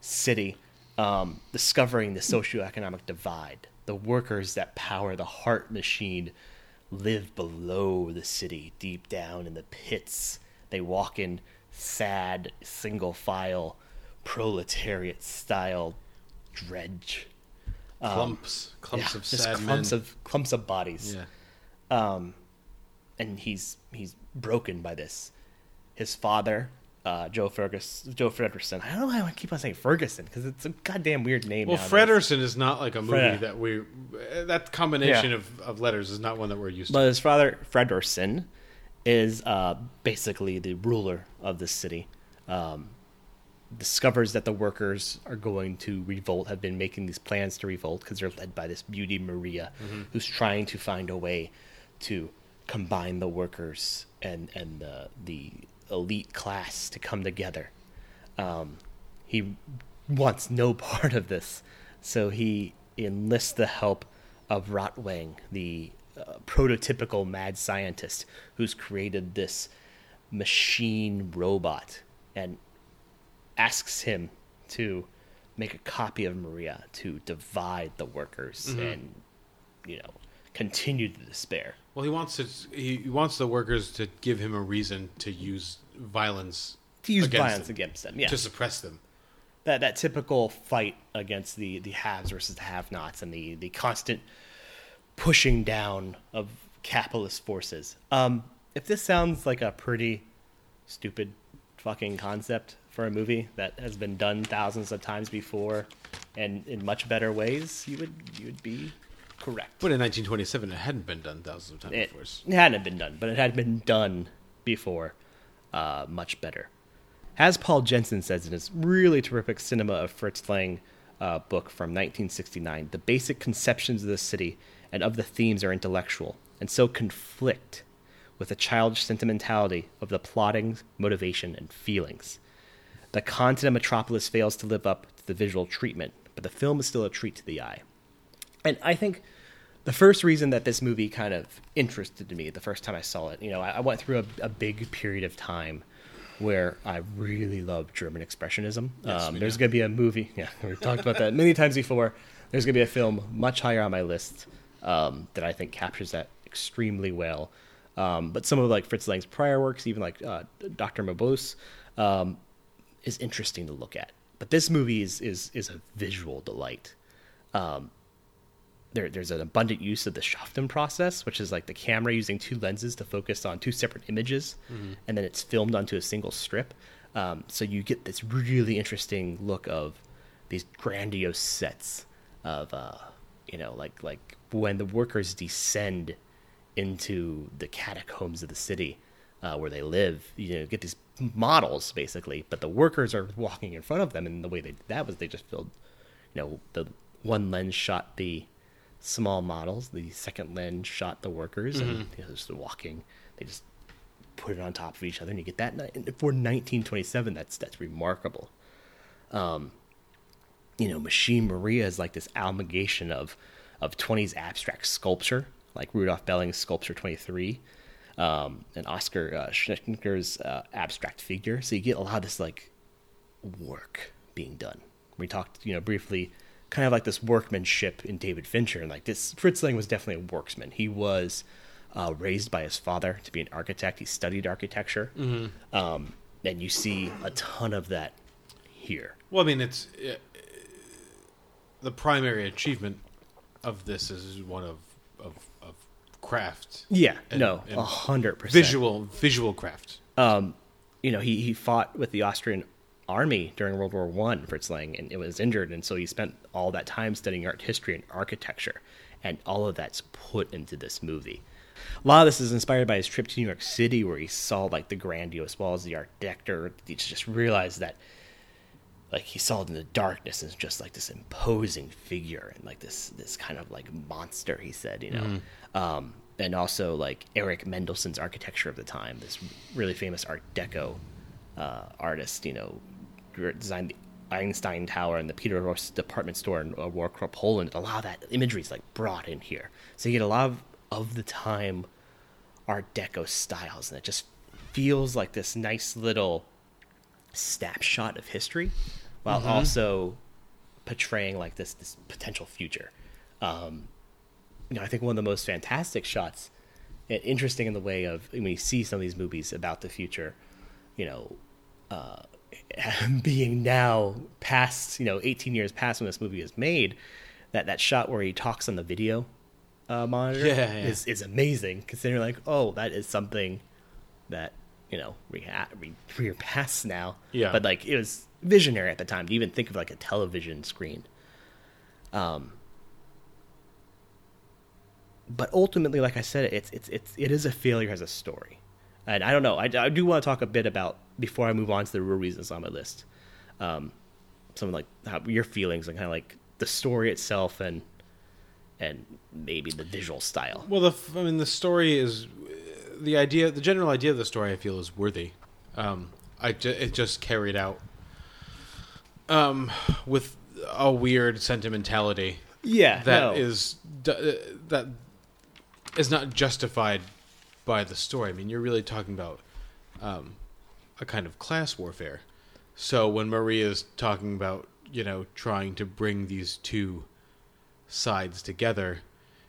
city, um, discovering the socioeconomic divide. The workers that power the heart machine live below the city, deep down in the pits. They walk in sad, single file, proletariat style dredge. clumps, clumps Yeah, of just sad clumps men. of clumps of bodies yeah. and he's he's broken by this. His father, uh, Joe Fergus, Joe Fredersen. I don't know why I keep on saying Ferguson because it's a goddamn weird name. Well, nowadays. Fredersen is not like a movie Fred- that we. That combination Yeah. of, of letters is not one that we're used But to. But his father, Fredersen, is uh, basically the ruler of the city. Um, discovers that the workers are going to revolt, have been making these plans to revolt because they're led by this beauty Maria, who's trying to find a way to combine the workers and and the the elite class to come together. Um, he wants no <laughs> part of this, so he enlists the help of Rotwang, the uh, prototypical mad scientist who's created this machine robot, and asks him to make a copy of Maria to divide the workers Mm-hmm. and you know continue the despair. Well, he wants to. He wants the workers to give him a reason to use violence To use against violence them, against them, yeah. to suppress them. that that typical fight against the the haves versus the have-nots and the the constant pushing down of capitalist forces. Um, if this sounds like a pretty stupid fucking concept for a movie that has been done thousands of times before and in much better ways, you would you would be correct. But in 1927, it hadn't been done thousands of times it, before. it hadn't been done, but it had been done before, uh, much better. As Paul Jensen says in his really terrific Cinema of Fritz Lang uh, book from 1969, the basic conceptions of the city and of the themes are intellectual, and so conflict with the childish sentimentality of the plotting, motivation, and feelings. The content of Metropolis fails to live up to the visual treatment, but the film is still a treat to the eye. And I think the first reason that this movie kind of interested me the first time I saw it, you know, I, I went through a, a big period of time where I really loved German expressionism. um, there's going to be a movie, <laughs> yeah, we've talked about that many times before. There's going to be a film much higher on my list um, that I think captures that extremely well. Um, but some of like Fritz Lang's prior works, even like uh, Dr. Mabuse, um, is interesting to look at. But this movie is is is a visual delight. Um, there, there's an abundant use of the Schüfftan process, which is like the camera using two lenses to focus on two separate images, and then it's filmed onto a single strip. Um, so you get this really interesting look of these grandiose sets of, uh, you know, like like when the workers descend into the catacombs of the city uh, where they live. You know, get these models basically, but the workers are walking in front of them, and the way they did that was they just filled, you know, the one lens shot the small models, the second lens shot the workers, and you know, just walking. They just put it on top of each other, and you get that. And for 1927, that's that's remarkable. Um, you know, Machine Maria is like this amalgamation of of 20s abstract sculpture, like Rudolph Belling's Sculpture 23, um, and Oscar uh, uh, abstract figure. So you get a lot of this like work being done. We talked, you know, briefly, kind of like this workmanship in David Fincher, and like this Fritz Lang was definitely a worksman. He was uh, raised by his father to be an architect. He studied architecture, um, and you see a ton of that here. Well, I mean, it's uh, the primary achievement of this is one of of, of craft. Yeah, and- no, a hundred percent. visual visual craft. um, you know, he, he fought with the Austrian army during World War One, Fritz Lang, and it was injured, and so he spent all that time studying art history and architecture, and all of that's put into this movie. A lot of this is inspired by his trip to New York City, where he saw like the grandiose walls, the Art Deco. He just realized that, like, he saw it in the darkness as just like this imposing figure and like this this kind of like monster. He said, you know, um, and also like Eric Mendelsohn's architecture of the time, this really famous Art Deco uh, artist, you know, designed the Einstein Tower and the Peter Ross department store in uh, Warsaw, Poland. A lot of that imagery is like brought in here, so you get a lot of, of the time Art Deco styles, and it just feels like this nice little snapshot of history, while also portraying like this this potential future. Um, you know, I think one of the most fantastic shots, and interesting in the way of when you see some of these movies about the future, you know, uh, <laughs> being now past, you know, 18 years past when this movie was made, that that shot where he talks on the video uh, monitor Yeah, yeah. is is amazing. Considering like, oh, that is something that you know we ha- we we're past now. Yeah. but like it was visionary at the time to even think of like a television screen. Um, but ultimately, like I said, it's it's it's it is a failure as a story, and I don't know. I, I do want to talk a bit about before I move on to the real reasons on my list. Um, some of like how your feelings and kind of like the story itself and and maybe the visual style. Well, the I mean, the story is the idea. The general idea of the story, I feel, is worthy. Um, I ju- it just carried out um, with a weird sentimentality Yeah, that no. is uh, that is not justified by the story. I mean, you're really talking about um, a kind of class warfare. So when Maria's talking about you know, trying to bring these two sides together.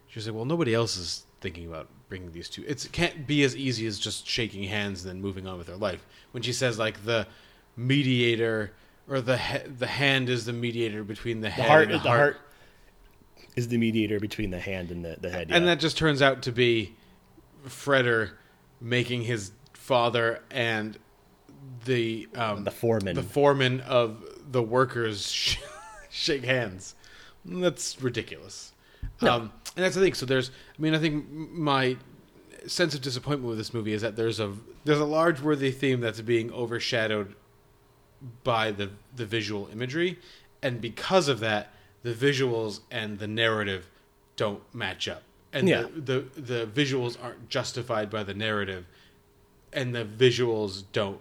She's like, well, nobody else is thinking about bringing these two. It's, it can't be as easy as just shaking hands and then moving on with their life. When she says like the mediator or the he- the hand is the mediator between the The head heart, and the, the heart is the mediator between the hand and the, the head. and yeah. that just turns out to be Freder making his father and the um, The foreman. the foreman of the workers sh- <laughs> shake hands. That's ridiculous. Um, and that's the thing. So there's, I mean, I think my sense of disappointment with this movie is that there's a there's a large worthy theme that's being overshadowed by the the visual imagery, and because of that, the visuals and the narrative don't match up, and Yeah. the, the the visuals aren't justified by the narrative, and the visuals don't.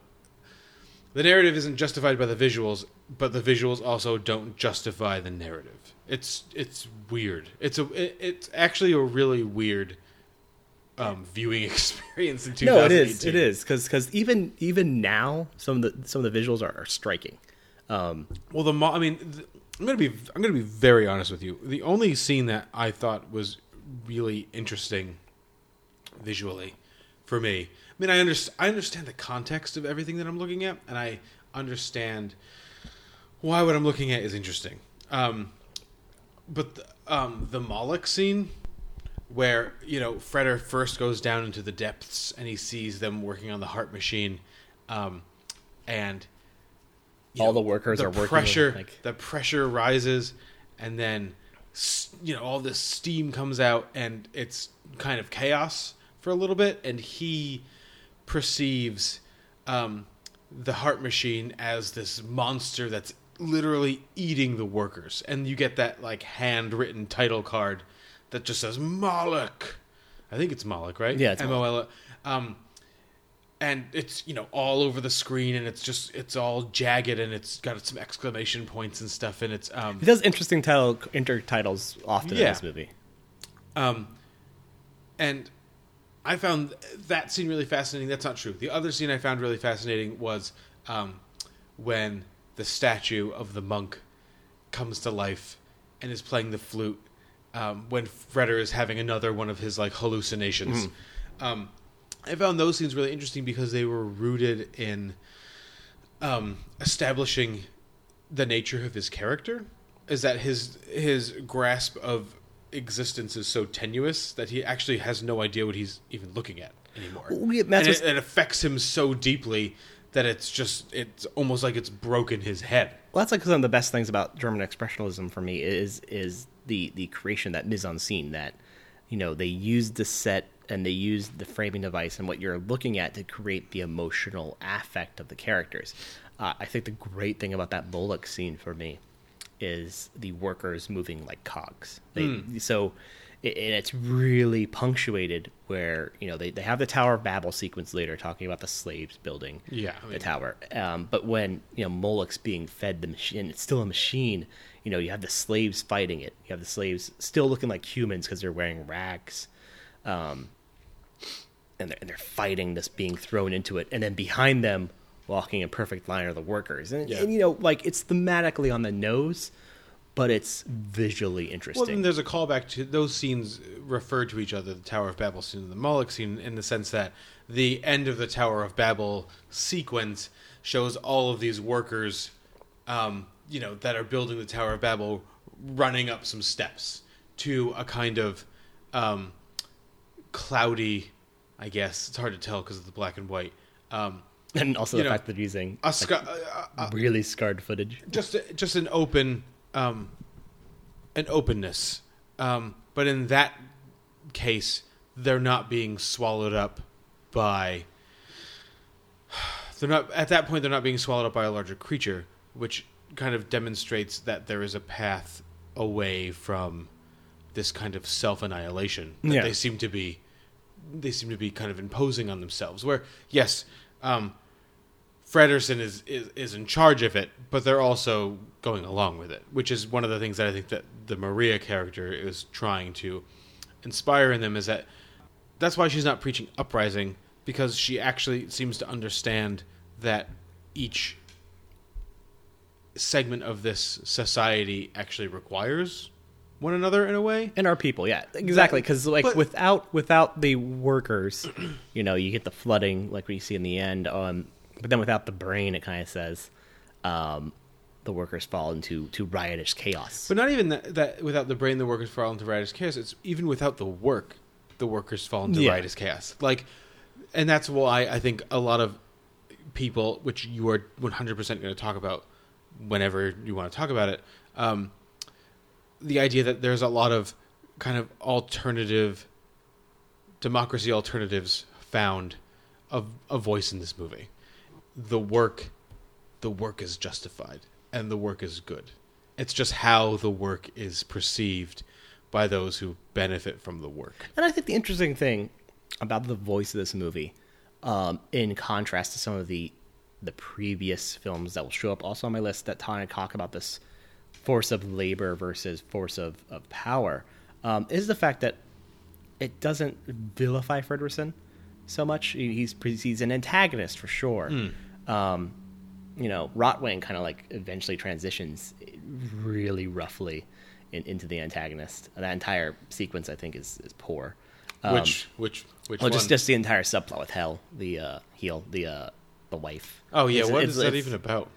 The narrative isn't justified by the visuals, but the visuals also don't justify the narrative. It's it's weird. It's a it, it's actually a really weird um, viewing <laughs> experience in 2018. no, it is. It is because even even now some of the some of the visuals are, are striking. Um, Well, the mo- I mean, th- I'm gonna be I'm gonna be very honest with you. The only scene that I thought was really interesting visually for me. I mean, I understand I understand the context of everything that I'm looking at, and I understand why what I'm looking at is interesting. Um, but the, um, the Moloch scene, where you know Freder first goes down into the depths and he sees them working on the heart machine, um, and All the workers are working with, Pressure, like- the pressure rises, and then you know all this steam comes out, and it's kind of chaos for a little bit, and he perceives um, the heart machine as this monster that's literally eating the workers, and you get that like handwritten title card that just says Moloch. I think it's Moloch, right? Yeah, it's M O L. Um, and it's you know all over the screen, and it's just it's all jagged, and it's got some exclamation points and stuff, and it's um, he does interesting title intertitles often in this movie. Um, and I found that scene really fascinating. That's not true. The other scene I found really fascinating was um, when the statue of the monk comes to life and is playing the flute um, when Freder is having another one of his like hallucinations. Um, I found those scenes really interesting because they were rooted in um, establishing the nature of his character. Is that his his grasp of existence is so tenuous that he actually has no idea what he's even looking at anymore, Well, yeah, and it, it affects him so deeply that it's just it's almost like it's broken his head. Well, that's like some of the best things about German expressionism for me is is the the creation that mise en scene that you know they use the set and they use the framing device and what you're looking at to create the emotional affect of the characters. Uh, I think the great thing about that Moloch scene for me is the workers moving like cogs. They, So, it, and it's really punctuated where you know they, they have the Tower of Babel sequence later talking about the slaves building Yeah, I the tower. Um, but when you know Moloch's being fed the machine, it's still a machine. You know, you have the slaves fighting it. You have the slaves still looking like humans because they're wearing rags, um, and they're, and they're fighting this being thrown into it. And then behind them, walking in perfect line, are the workers. And, Yeah. and you know, like it's thematically on the nose, but it's visually interesting. Well, then there's a callback to those scenes refer to each other, the Tower of Babel scene and the Moloch scene, in the sense that the end of the Tower of Babel sequence shows all of these workers, um, you know, that are building the Tower of Babel, running up some steps to a kind of um, cloudy, I guess it's hard to tell because of the black and white. Um, <laughs> and also you the know, fact that they're using a sc- uh, uh, really scarred footage. just just an open um an openness um but in that case they're not being swallowed up by they're not at that point they're not being swallowed up by a larger creature which kind of demonstrates that there is a path away from this kind of self-annihilation that Yeah. they seem to be they seem to be kind of imposing on themselves where yes um Fredersen is, is is in charge of it, but they're also going along with it, which is one of the things that I think that the Maria character is trying to inspire in them is that that's why she's not preaching uprising because she actually seems to understand that each segment of this society actually requires one another in a way. and our people yeah exactly because like but- without without the workers <clears throat> you know you get the flooding like we see in the end um but then without the brain it kind of says um the workers fall into to riotous chaos But not even that, that without the brain, the workers fall into riotous chaos. It's even without the work, the workers fall into Yeah. riotous chaos. Like, and that's why I think a lot of people, which you are 100% going to talk about whenever you want to talk about it, um, the idea that there's a lot of kind of alternative democracy alternatives found of a voice in this movie. The work, the work is justified, and the work is good. It's just how the work is perceived by those who benefit from the work. And I think the interesting thing about the voice of this movie, um, in contrast to some of the the previous films that will show up also on my list that kind of talk about this force of labor versus force of, of power, um, is the fact that it doesn't vilify Fredrickson so much. He's he's an antagonist for sure. Um, you know, Rotwang kind of like eventually transitions really roughly in, into the antagonist. That entire sequence, I think, is is poor. Um, which which which well, one? just just the entire subplot with Hell, the uh, heel, the uh, the wife. oh yeah, It's- what it's- is that it's- even about?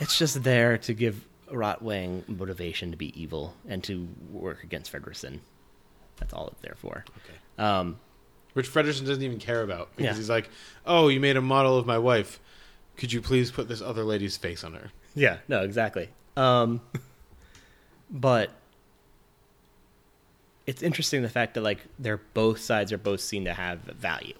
It's just there to give Rotwang motivation to be evil and to work against Fredrickson. That's all it's there for. Okay. Um, Which Frederiksen doesn't even care about because Yeah. he's like, "Oh, you made a model of my wife. Could you please put this other lady's face on her?" Yeah, no, exactly. Um, but it's interesting the fact that like they're both sides are both seen to have value.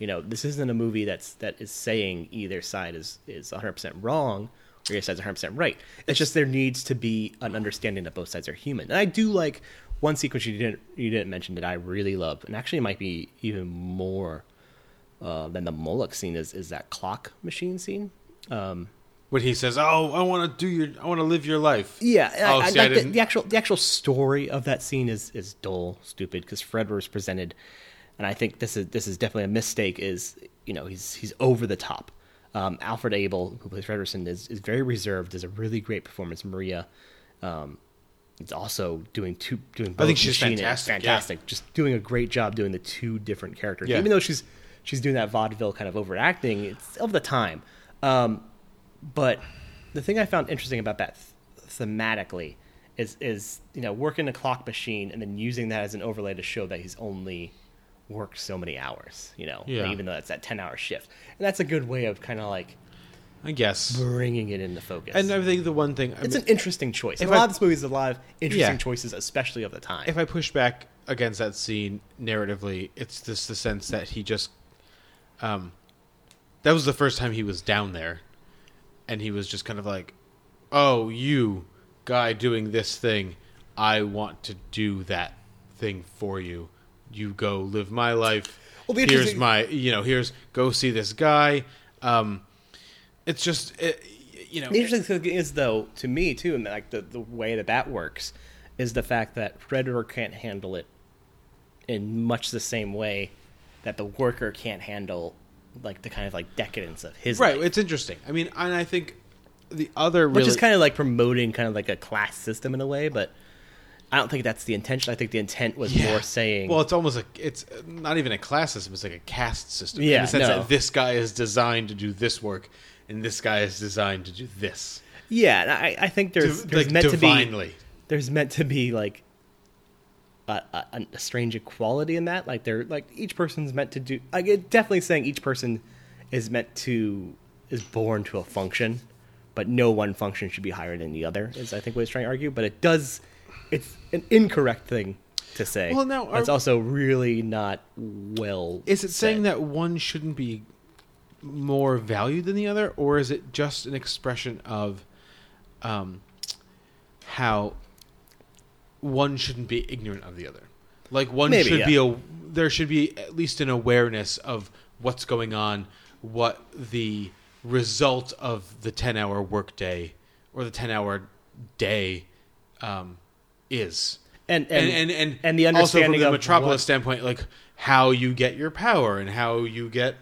You know, this isn't a movie that's that is saying either side is is 100 percent wrong or your side's 100 percent right. It's just there needs to be an understanding that both sides are human. And I do like one sequence you didn't you didn't mention that I really love, and actually it might be even more uh, than the Moloch scene is is that clock machine scene. Um, When he says, "Oh, I want to do your, I want to live your life." Yeah, Oh, I, I see, I like the, the actual the actual story of that scene is is dull, stupid because Fred was presented, and I think this is this is definitely a mistake. Is you know he's he's over the top. Um, Alfred Abel, who plays Frederiksen, is is very reserved. Does a really great performance. Maria, um, is also doing two doing. Both think she's fantastic, Fantastic, just doing a great job doing the two different characters. Yeah. Even though she's she's doing that vaudeville kind of overacting, it's of the time. Um, but the thing I found interesting about that thematically is is you know working a clock machine and then using that as an overlay to show that he's only worked so many hours. You know, Yeah. even though that's that ten hour shift, and that's a good way of kind of like I guess. bringing it into focus. And I think the one thing, I it's mean, an interesting choice. if a lot I- of this movie is a lot of interesting Yeah. choices, especially of the time. if I push back against that scene narratively, it's just the sense that he just, um, that was the first time he was down there, and he was just kind of like, "Oh, you guy doing this thing, I want to do that thing for you. You go live my life. Well, here's interesting- my, you know, here's go see this guy." Um, it's just, it, you know, The interesting thing is, though, to me too, and like the the way that that works, is the fact that Freder can't handle it in much the same way that the worker can't handle like the kind of like decadence of his right. life. It's interesting. I mean, and I think the other which is kind of like promoting kind of like a class system in a way, but I don't think that's the intention. I think the intent was Yeah. more saying, Well, it's almost like it's not even a class system; it's like a caste system. in Yeah, the sense no. that this guy is designed to do this work, and this guy is designed to do this. yeah, I, I think there's, there's like meant to be there's meant to be like a, a, a strange equality in that. Like they're like each person's meant to do. Like it definitely saying each person is meant to is born to a function, but no one function should be higher than the other. Is I think what it's trying to argue. But it does. It's an incorrect thing to say. Well, now, it's also really not well. Is it saying that one shouldn't be more valued than the other, or is it just an expression of um, how one shouldn't be ignorant of the other? Like one Maybe, should yeah. be a there should be at least an awareness of what's going on, what the result of the ten hour workday or the ten hour day um, is? and and and and and, and the also from the metropolis standpoint, like how you get your power and how you get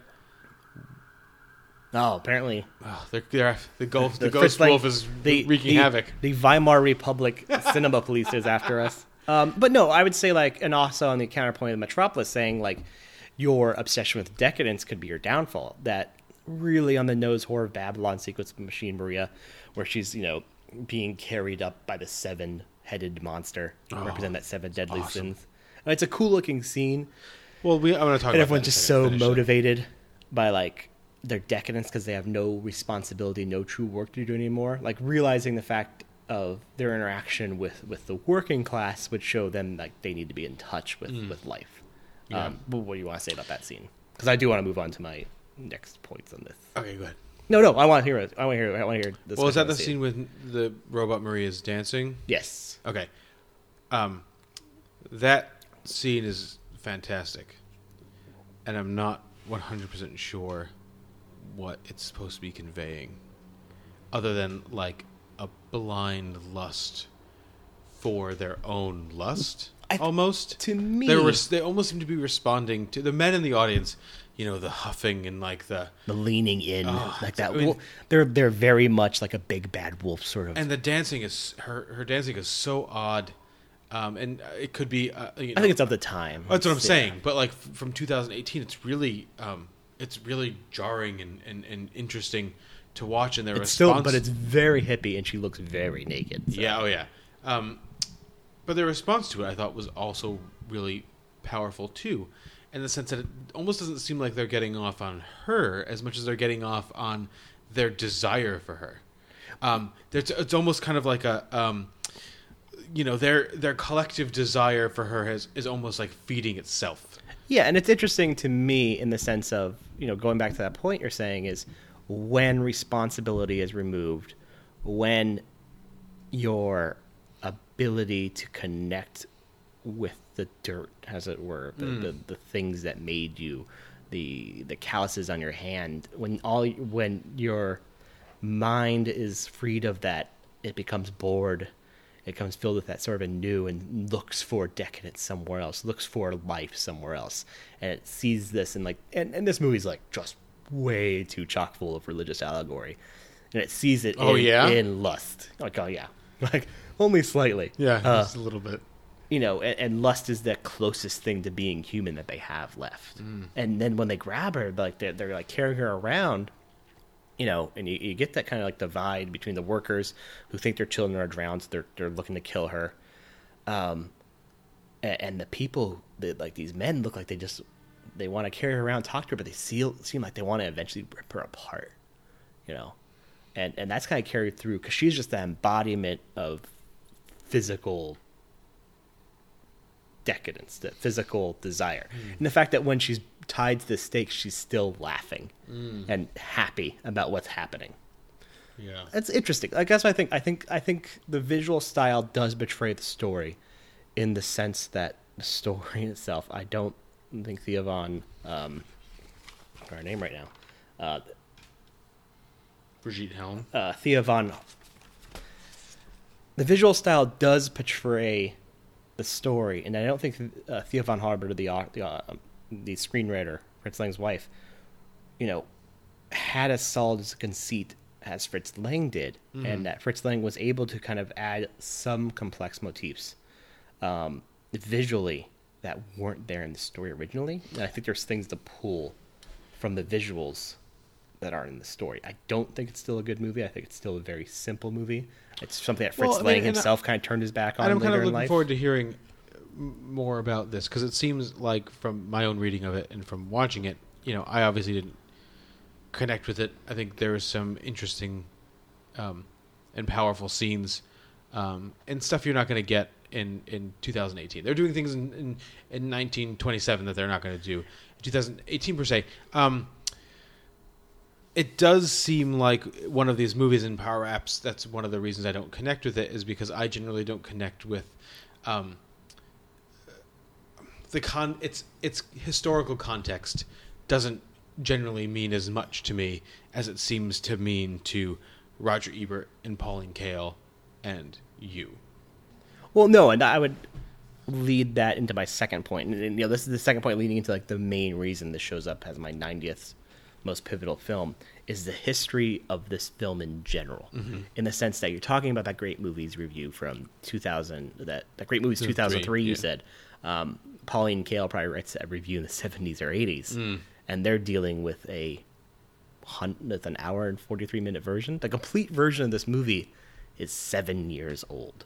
Oh, apparently Oh, they're, they're, the, ghost, the, Fritz ghost wolf is the- wreaking the- havoc. The Weimar Republic <laughs> cinema police is after us. Um, but no, I would say like, and also on the counterpoint of the Metropolis, saying like your obsession with decadence could be your downfall. That really on the nose horror of Babylon sequence with Machine Maria, where she's you know being carried up by the seven headed monster, Oh, represent that seven deadly sins. And it's a cool looking scene Well, we, I'm going to talk and about everyone's that in a just so motivated by like their decadence because they have no responsibility, no true work to do anymore. Like realizing the fact of their interaction with with the working class would show them like they need to be in touch with Mm. with life. Um, but what do you want to say about that scene? Because I do want to move on to my next points on this. Okay, go ahead. No, no, I want to hear it. I want to hear. I want to hear this. Well, is that the scene with the robot Maria's dancing? Yes. Okay. Um, that scene is fantastic, and I'm not 100% sure what it's supposed to be conveying, other than like a blind lust for their own lust. I- almost to me- they were they almost seem to be responding to the men in the audience. You know, the huffing and like the The leaning in, Oh, like that. I mean- wolf, they're they're very much like a big bad wolf sort of. and the dancing is her her dancing is so odd, um, and it could be. Uh, you I think it's of the time. That's what I'm Yeah. saying. But like from 2018, it's really um, it's really jarring and, and, and interesting to watch. And their It's response, still, but it's very hippie, and she looks very naked. so- yeah, oh yeah. Um, but their response to it, I thought, was also really powerful too, in the sense that it almost doesn't seem like they're getting off on her as much as they're getting off on their desire for her. Um, it's, it's almost kind of like a, um, you know, their their collective desire for her has, is almost like feeding itself. Yeah, and it's interesting to me in the sense of, you know, going back to that point you're saying is when responsibility is removed, when your ability to connect with the dirt, as it were, the, mm. the, the things that made you, the the calluses on your hand, when all when your mind is freed of that, it becomes bored. It comes filled with that sort of a new and looks for decadence somewhere else, looks for life somewhere else, and it sees this and like, and, and this movie's like just way too chock full of religious allegory, and it sees it. Oh, in, yeah? in lust. Like oh yeah, <laughs> like only slightly. Uh, just a little bit. you know, and, and lust is the closest thing to being human that they have left. And then when they grab her, like they're, they're like carrying her around, you know, and you, you get that kind of like divide between the workers who think their children are drowned, so they're they're looking to kill her, um, and, and the people that like these men look like they just they want to carry her around, talk to her, but they seal, seem like they want to eventually rip her apart, you know, and and that's kind of carried through because she's just the embodiment of physical decadence, the physical desire, and the fact that when she's tied to the stake, she's still laughing and happy about what's happening. Yeah. It's interesting. I guess I think I think I think the visual style does betray the story, in the sense that the story <laughs> itself. I don't think Thea Von, um, her name right now, uh, Brigitte Helm. uh, Thea Von. The visual style does portray the story, and I don't think uh, Thea Von Harbou, the the, uh, the screenwriter, Fritz Lang's wife, you know, had as solid as a conceit as Fritz Lang did, and that Fritz Lang was able to kind of add some complex motifs um, visually that weren't there in the story originally. And I think there's things to pull from the visuals that aren't in the story. I don't think it's still a good movie. I think it's still a very simple movie. It's something that Fritz Well, I mean, Lang and I- himself kind of turned his back on And I'm later kind of in looking life. forward to hearing more about this because it seems like from my own reading of it and from watching it, you know, I obviously didn't connect with it. I think there some interesting um, and powerful scenes um, and stuff you're not going to get in, in 2018. They're doing things in, in, in 1927 that they're not going to do in 2018 per se. Um, it does seem like one of these movies in power apps. That's one of the reasons I don't connect with it is because I generally don't connect with um, the con. Its its historical context doesn't generally mean as much to me as it seems to mean to Roger Ebert and Pauline Kael and you. Well, no, and I would lead that into my second point. And, and, you know, this is the second point leading into like the main reason this shows up as my 90th most pivotal film is the history of this film in general, in the sense that you're talking about that great movies review from 2000, that that great movies 2003. You yeah. said um, Pauline Kael probably writes that review in the <laughs> 70s or 80s, hmm. and they're dealing with a with an hour and 43 minute version. The complete version of this movie is seven years old.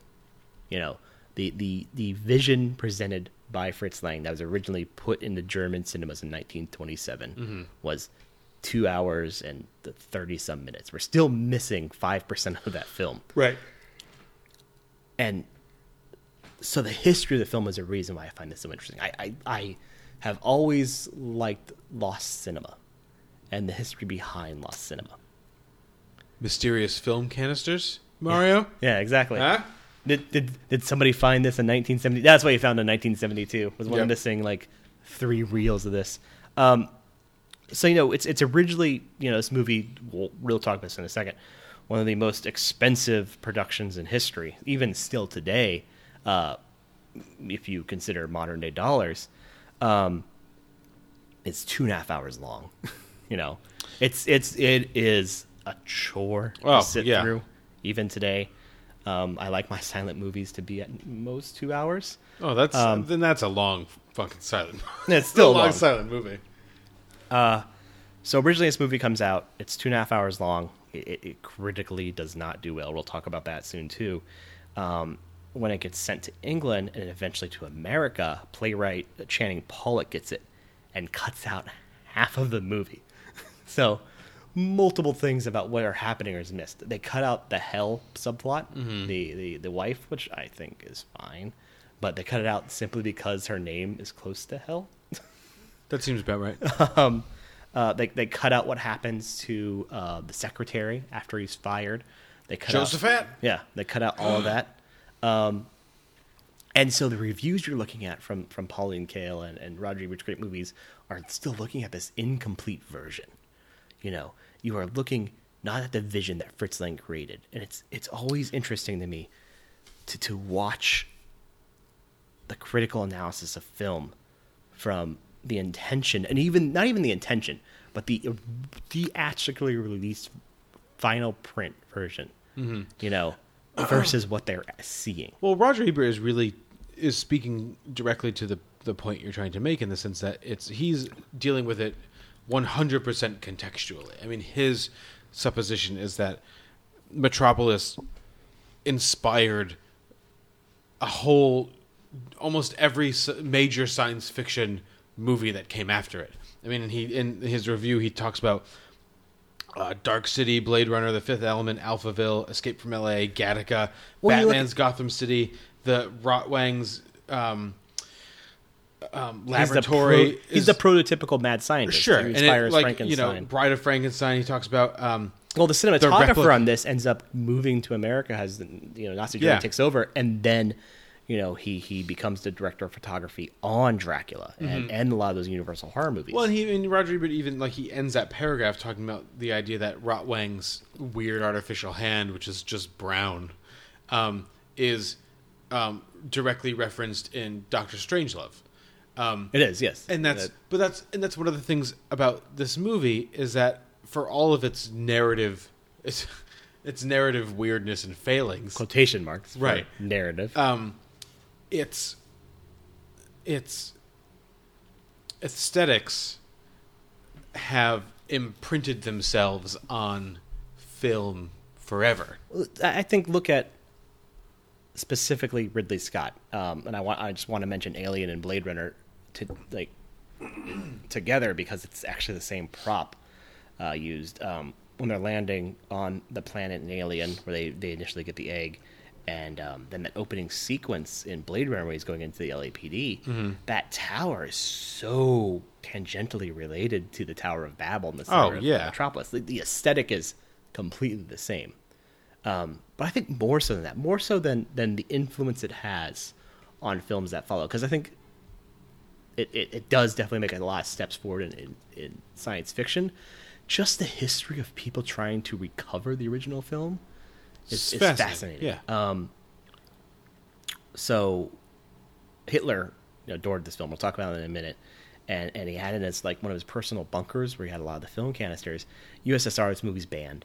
You know, the, the, the vision presented by Fritz Lang that was originally put into German cinemas in 1927 mm-hmm. was two hours and 30 some minutes. We're still missing 5% of that film. Right. And so the history of the film is a reason why I find this so interesting. I, I, I have always liked Lost Cinema and the history behind Lost Cinema. Mysterious film canisters, Mario. Yeah, exactly. Huh? Did, did did somebody find this in 1970? That's what you found in 1972. Was one Yep. missing like three reels of this. Um, so you know, it's it's originally you know this movie. We'll, we'll talk about this in a second. One of the most expensive productions in history, even still today, uh, if you consider modern day dollars. Um, it's two and a half hours long. <laughs> you know, it's it's it is a chore Oh, to sit yeah. through even today. Um, I like my <laughs> silent movies to be at most two hours. Oh, that's Um, then that's a long fucking silent. <laughs> It's still a long long. silent movie. So originally, this movie comes out. It's two and a half hours long. It, it, it critically does not do well. We'll talk about that soon too. Um, when it gets sent to England and eventually to America, playwright Channing Pollock gets it and cuts out half of the movie. <laughs> so multiple things about what are happening is missed. They cut out the hell subplot, the, the the wife, which I think is fine, but they cut it out simply because her name is close to hell. <laughs> That seems about right. <laughs> Uh, they they cut out what happens to uh, the secretary after he's fired. They cut out, Josaphat. yeah, they cut out all of that. Um, and so the reviews you're looking at from from Pauline Kael and, and Roger Ebert's great movies are still looking at this incomplete version. You know, you are looking not at the vision that Fritz Lang created, and it's it's always interesting to me to to watch the critical analysis of film from the intention and even not even the intention but the theatrically released final print version. You know <clears throat> versus what they're seeing Well, Roger Ebert is really is speaking directly to the the point you're trying to make in the sense that it's he's dealing with it 100% contextually. I mean, his supposition is that Metropolis inspired a whole almost every major science fiction movie that came after it. I mean, he in his review he talks about uh, Dark City, Blade Runner, The Fifth Element, Alphaville, Escape from L.A., Gattaca, Well, Batman's Gotham City, the Rotwang's um, um, he's the, laboratory. pro- he's the prototypical mad scientist sure, who and inspires it, like frankenstein you know, Bride of Frankenstein. He talks about um, well the cinematographer replica- on this ends up moving to america has you know nazi germany Yeah. takes over and then you know he he becomes the director of photography on dracula and, and a lot of those universal horror movies Mm-hmm. Well, and he and Roger Ebert even like he ends that paragraph talking about the idea that Rotwang's weird artificial hand, which is just brown, um, is um, directly referenced in Doctor Strangelove. Um, it is yes and that's That- but that's and that's one of the things about this movie is that for all of its narrative, its <laughs> its narrative weirdness and failings, quotation marks Right. narrative um, it's it's aesthetics have imprinted themselves on film forever. I think look at specifically Ridley Scott, um, and I want I just want to mention Alien and Blade Runner to like <clears throat> together because it's actually the same prop uh, used um, when they're landing on the planet in Alien, where they they initially get the egg. And um, then that opening sequence in Blade Runner, where he's going into the LAPD, that tower is so tangentially related to the Tower of Babel in the center Oh, of. Metropolis. The, the aesthetic is completely the same. Um, but I think more so than that, more so than than the influence it has on films that follow, because I think it, it, it does definitely make a lot of steps forward in, in, in science fiction. Just the history of people trying to recover the original film It's is fascinating, fascinating. Um, so Hitler adored this film. We'll talk about it in a minute. and and he had it as like one of his personal bunkers where he had a lot of the film canisters. USSR, this movie's banned.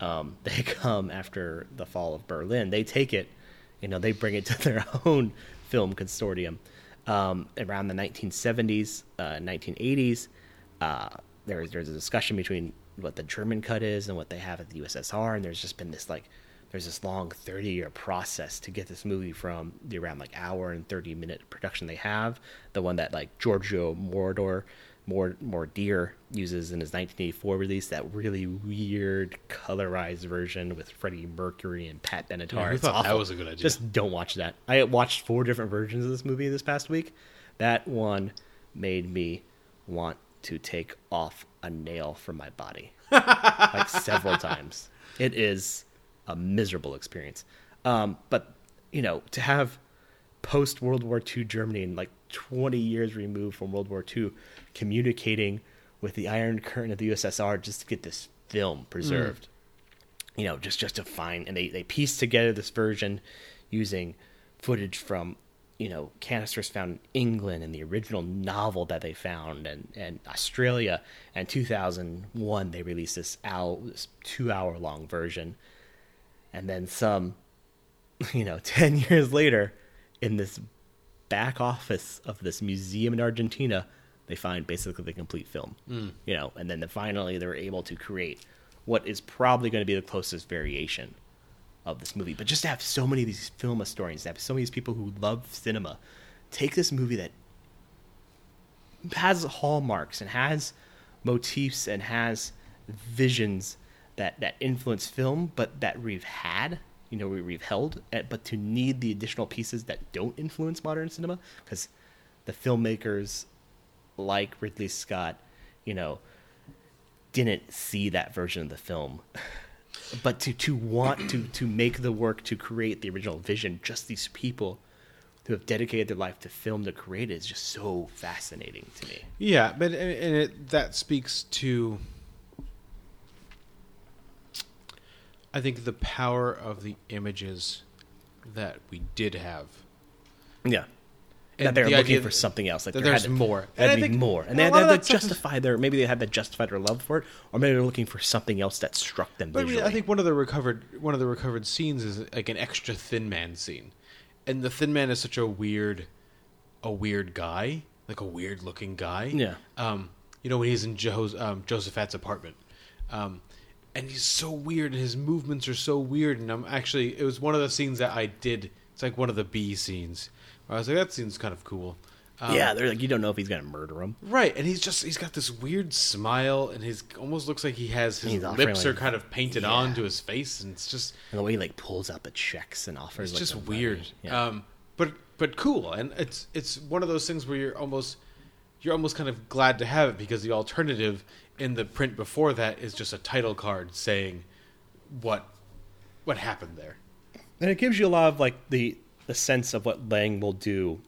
Um, <laughs> they come after the fall of Berlin. They take it, you know, they bring it to <laughs> their own film consortium. Um, around the 1970s, uh, 1980s, uh, there's there's a discussion between what the German cut is and what they have at the USSR, and there's just been this like there's this long 30 year process to get this movie from the around like hour and 30 minute production they have, the one that like Giorgio Moroder more more deer uses in his 1984 release that really weird colorized version with Freddie Mercury and Pat Benatar. Yeah, It's thought that was a good idea? Just don't watch that. I watched four different versions of this movie this past week. That one made me want to take off a nail from my body like several <laughs> times. It is a miserable experience. Um, but you know, to have post World War II Germany and like 20 years removed from World War II, communicating with the Iron Curtain of the USSR just to get this film preserved. You know, just just to find and they they pieced together this version using footage from you know canisters found in England and the original novel that they found and and Australia and 2001 they released this hour this two hour long version and then some <laughs> you know <laughs> 10 years later in this back office of this museum in Argentina they find basically the complete film hmm. you know and then finally they're able to create what is probably going to be the closest variation of this movie. But just to have so many of these film historians to have so many of these people who love cinema take this movie that has hallmarks and has motifs and has visions that that influence film, but that we've had, you know, we- we've held, eh, but to need the additional pieces that don't influence modern cinema, because the filmmakers like Ridley Scott, you know, didn't see that version of the film. <sighs> But to, to want to, to make the work to create the original vision, just these people who have dedicated their life to film to create it is just so fascinating to me. Yeah, but and it, that speaks to I think the power of the images that we did have. Yeah. And that they're the looking for something else. Like that there had there's to- more. There And had I to be think- more, and and they had, lot they of had that to is- justify their. Maybe they had to justify their love for it, or maybe they're looking for something else that struck them But I, visually. mean, I think one of the recovered one of the recovered scenes is like an extra Thin Man scene, and the Thin Man is such a weird, a weird guy, like a weird looking guy. Yeah. Um, you know when he's in Joe's um, Josaphat's apartment, um, and he's so weird, and his movements are so weird, and I'm actually it was one of the scenes that I did. It's like one of the B scenes I was like, that scene's kind of cool. Um, yeah, they're like you don't know if he's gonna murder him. Right, and he's just he's got this weird smile, and his almost looks like he has his lips are like- kind of painted yeah. onto his face, and it's just And the way he like pulls out the checks and offers. it's like, just weird. Yeah. Um, but but cool, and it's it's one of those things where you're almost you're almost kind of glad to have it because the alternative in the print before that is just a title card saying what what happened there. and it gives you a lot of like the the sense of what Lang will do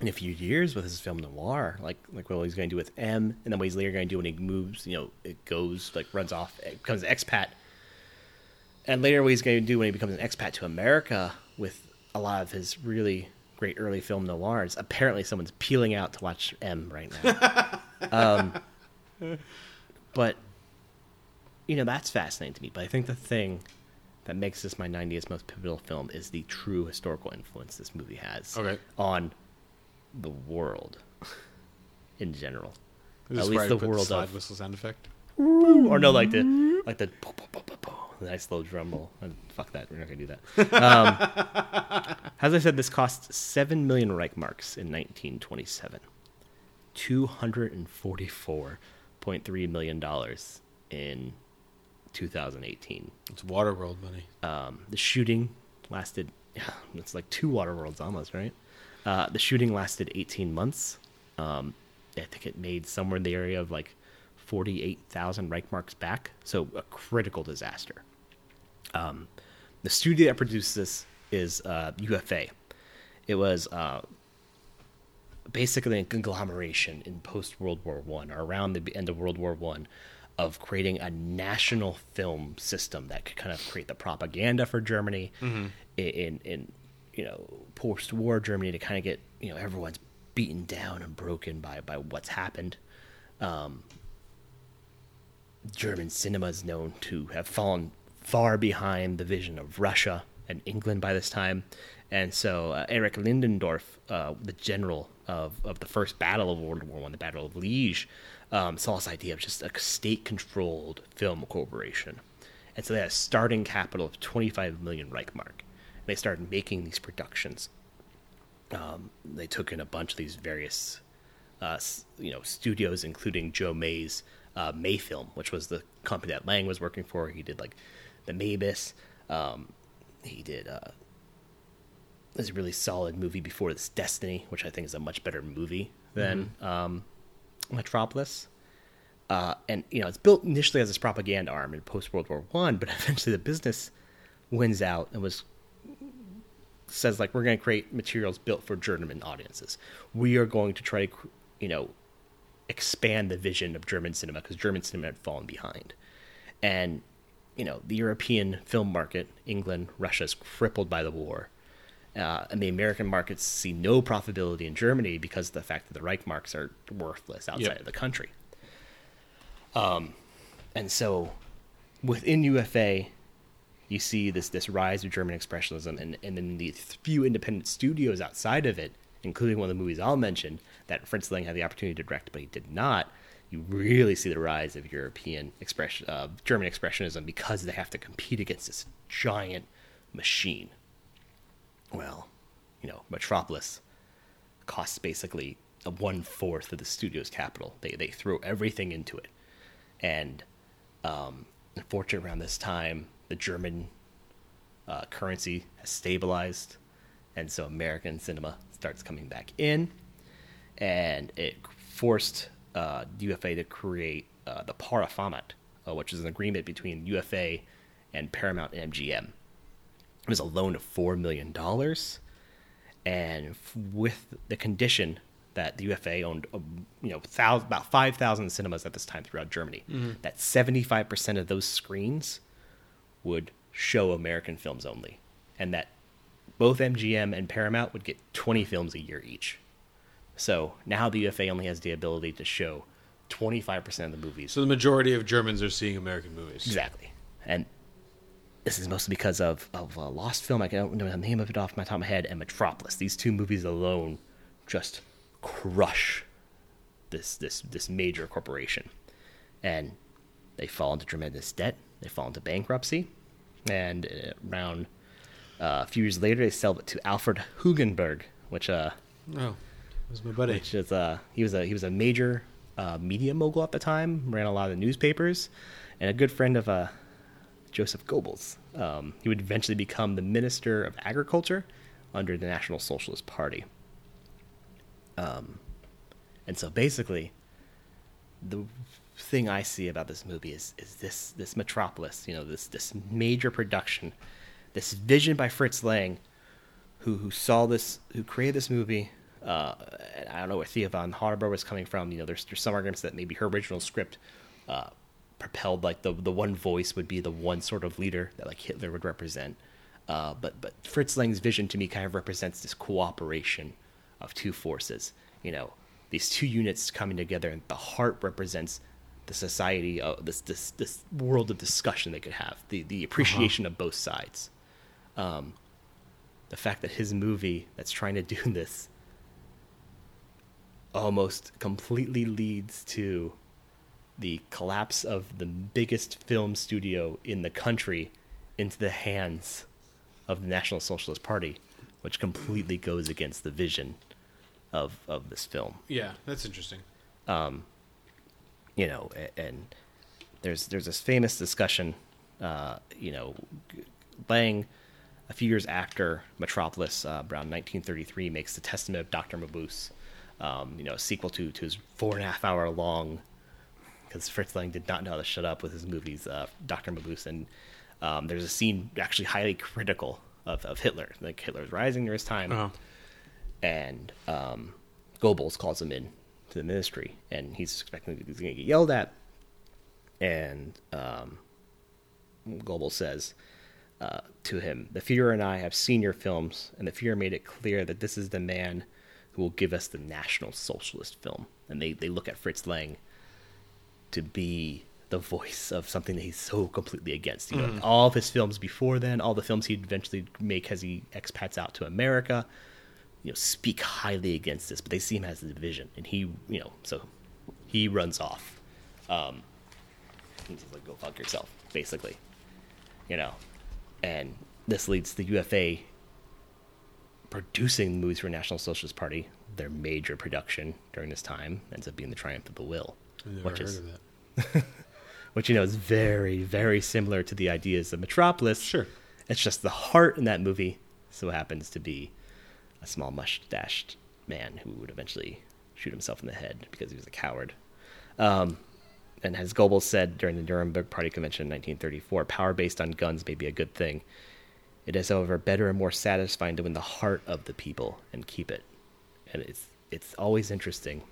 in a few years with his film noir, like like what he's going to do with M, and then what he's later going to do when he moves. You know, it goes like runs off, it becomes an expat, and later what he's going to do when he becomes an expat to America with a lot of his really great early film noirs. Apparently, someone's peeling out to watch M right now. <laughs> um, but you know that's fascinating to me. But I think the thing that makes this my 90th most pivotal film is the true historical influence this movie has Okay. on the world in general. At least the world slide of, whistle sound effect. or no, like the like the po- po, the <laughs> nice little drum roll. And fuck that, we're not gonna do that. Um, <laughs> as I said, this cost seven million Reichmarks in 1927, two hundred and forty-four point three million dollars in 2018. It's Waterworld money. Um, the shooting lasted, yeah, <sighs> it's like two water worlds almost, right? Uh, the shooting lasted 18 months. Um, I think it made somewhere in the area of like 48,000 Reichmarks back. So a critical disaster. Um, the studio that produced this is uh, UFA. It was uh, basically a conglomeration in post World War One or around the end of World War One of creating a national film system that could kind of create the propaganda for Germany in in you know post war Germany to kind of get you know everyone's beaten down and broken by by what's happened. Um, German cinema is known to have fallen far behind the vision of Russia and England by this time. And so uh, Erich Ludendorff, uh, the general of, of the first battle of World War One, the Battle of Liege, um, saw this idea of just a state-controlled film corporation. And so they had a starting capital of 25 million Reichmark. And they started making these productions. Um, they took in a bunch of these various, uh, you know, studios, including Joe May's uh, Mayfilm, which was the company that Lang was working for. He did like the Mabuse. Um, he did uh, this really solid movie before this, Destiny, which I think is a much better movie than mm-hmm. um, Metropolis. Uh, and you know, it's built initially as this propaganda arm in post World War One, but <laughs> eventually the business wins out and was says like we're going to create materials built for German audiences. We are going to try to, you know, expand the vision of German cinema because German cinema had fallen behind, and you know the European film market, England, Russia is crippled by the war. Uh, and the American markets see no profitability in Germany because of the fact that the Reichmarks are worthless outside yep. of the country. Um, and so within UFA, you see this this rise of German expressionism, and and then the few independent studios outside of it, including one of the movies I'll mention that Fritz Lang had the opportunity to direct, but he did not. You really see the rise of European expression, uh, German expressionism, because they have to compete against this giant machine. Well, you know, Metropolis costs basically a one fourth of the studio's capital. They they throw everything into it, and um, unfortunately, around this time, the German uh, currency has stabilized, and so American cinema starts coming back in, and it forced uh, UFA to create uh, the Parufamet, uh, which is an agreement between UFA and Paramount and MGM. It was a loan of four million dollars, and with the condition that the UFA owned, um, you know, thousand, about five thousand cinemas at this time throughout Germany, mm-hmm. that seventy five percent of those screens would show American films only, and that both MGM and Paramount would get 20 films a year each. So now the UFA only has the ability to show 25% of the movies. So the majority of Germans are seeing American movies. Exactly. And this is mostly because of, of a Lost Film, I don't know the name of it off my top of my head, and Metropolis. These two movies alone just crush this this this major corporation. And they fall into tremendous debt. They fall into bankruptcy and uh, around uh, a few years later, they sell it to Alfred Hugenberg, which uh, oh, was my buddy. Which is uh, he was a he was a major uh, media mogul at the time, ran a lot of the newspapers, and a good friend of uh, Joseph Goebbels. Um, he would eventually become the Minister of Agriculture under the National Socialist Party. Um, and so basically, the thing I see about this movie is is this this metropolis, you know, this this major production, this vision by Fritz Lang, who who saw this, who created this movie. Uh, I don't know where Thea von Harbou was coming from. You know, there's there's some arguments that maybe her original script uh, propelled like the the one voice would be the one sort of leader that like Hitler would represent. Uh, but but Fritz Lang's vision to me kind of represents this cooperation of two forces. You know, these two units coming together, and the heart represents the society of this this this world of discussion they could have the the appreciation uh-huh. of both sides um the fact that his movie that's trying to do <laughs> this almost completely leads to the collapse of the biggest film studio in the country into the hands of the National Socialist Party, which completely goes against the vision of of this film. Yeah, that's interesting. Um, you know, and there's there's this famous discussion, uh, you know, Lang, a few years after Metropolis, uh, around 1933, makes the Testament of Doctor Mabuse, um, you know, a sequel to to his four and a half hour long, because Fritz Lang did not know how to shut up with his movies, uh, Doctor Mabuse, and um, there's a scene actually highly critical of, of Hitler, like Hitler's rising near his time, uh-huh. and um, Goebbels calls him in to the ministry, and he's expecting he's going to get yelled at. And um, Goebbels says uh, to him, "The Fuhrer and I have seen your films, and the Fuhrer made it clear that this is the man who will give us the National Socialist film. And they, they look at Fritz Lang to be the voice of something that he's so completely against. You know, all of his films before then, all the films he'd eventually make as he expats out to America, you know, speak highly against this, but they see him as the division, and he, you know, so he runs off. Um, he's like, "Go fuck yourself," basically, you know, and this leads the UFA producing movies for National Socialist Party. Their major production during this time ends up being the Triumph of the Will, which is <laughs> which you know is very very similar to the ideas of Metropolis. Sure. It's just the heart in that movie so happens to be a small mustached man who would eventually shoot himself in the head because he was a coward. Um, and as Goebbels said during the Nuremberg Party Convention in 1934, power based on guns may be a good thing. It is, however, better and more satisfying to win the heart of the people and keep it. And it's it's always interesting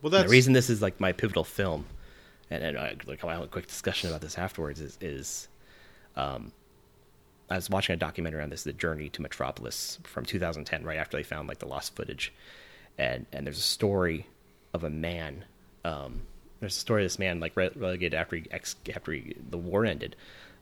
Well, and that's the reason this is like my pivotal film, and, and I, like I have a quick discussion about this afterwards is is, um, I was watching a documentary on this, the journey to Metropolis from 2010, right after they found like the lost footage, and and there's a story of a man. Um, there's a story of this man like re- relegated after he ex- after he, the war ended.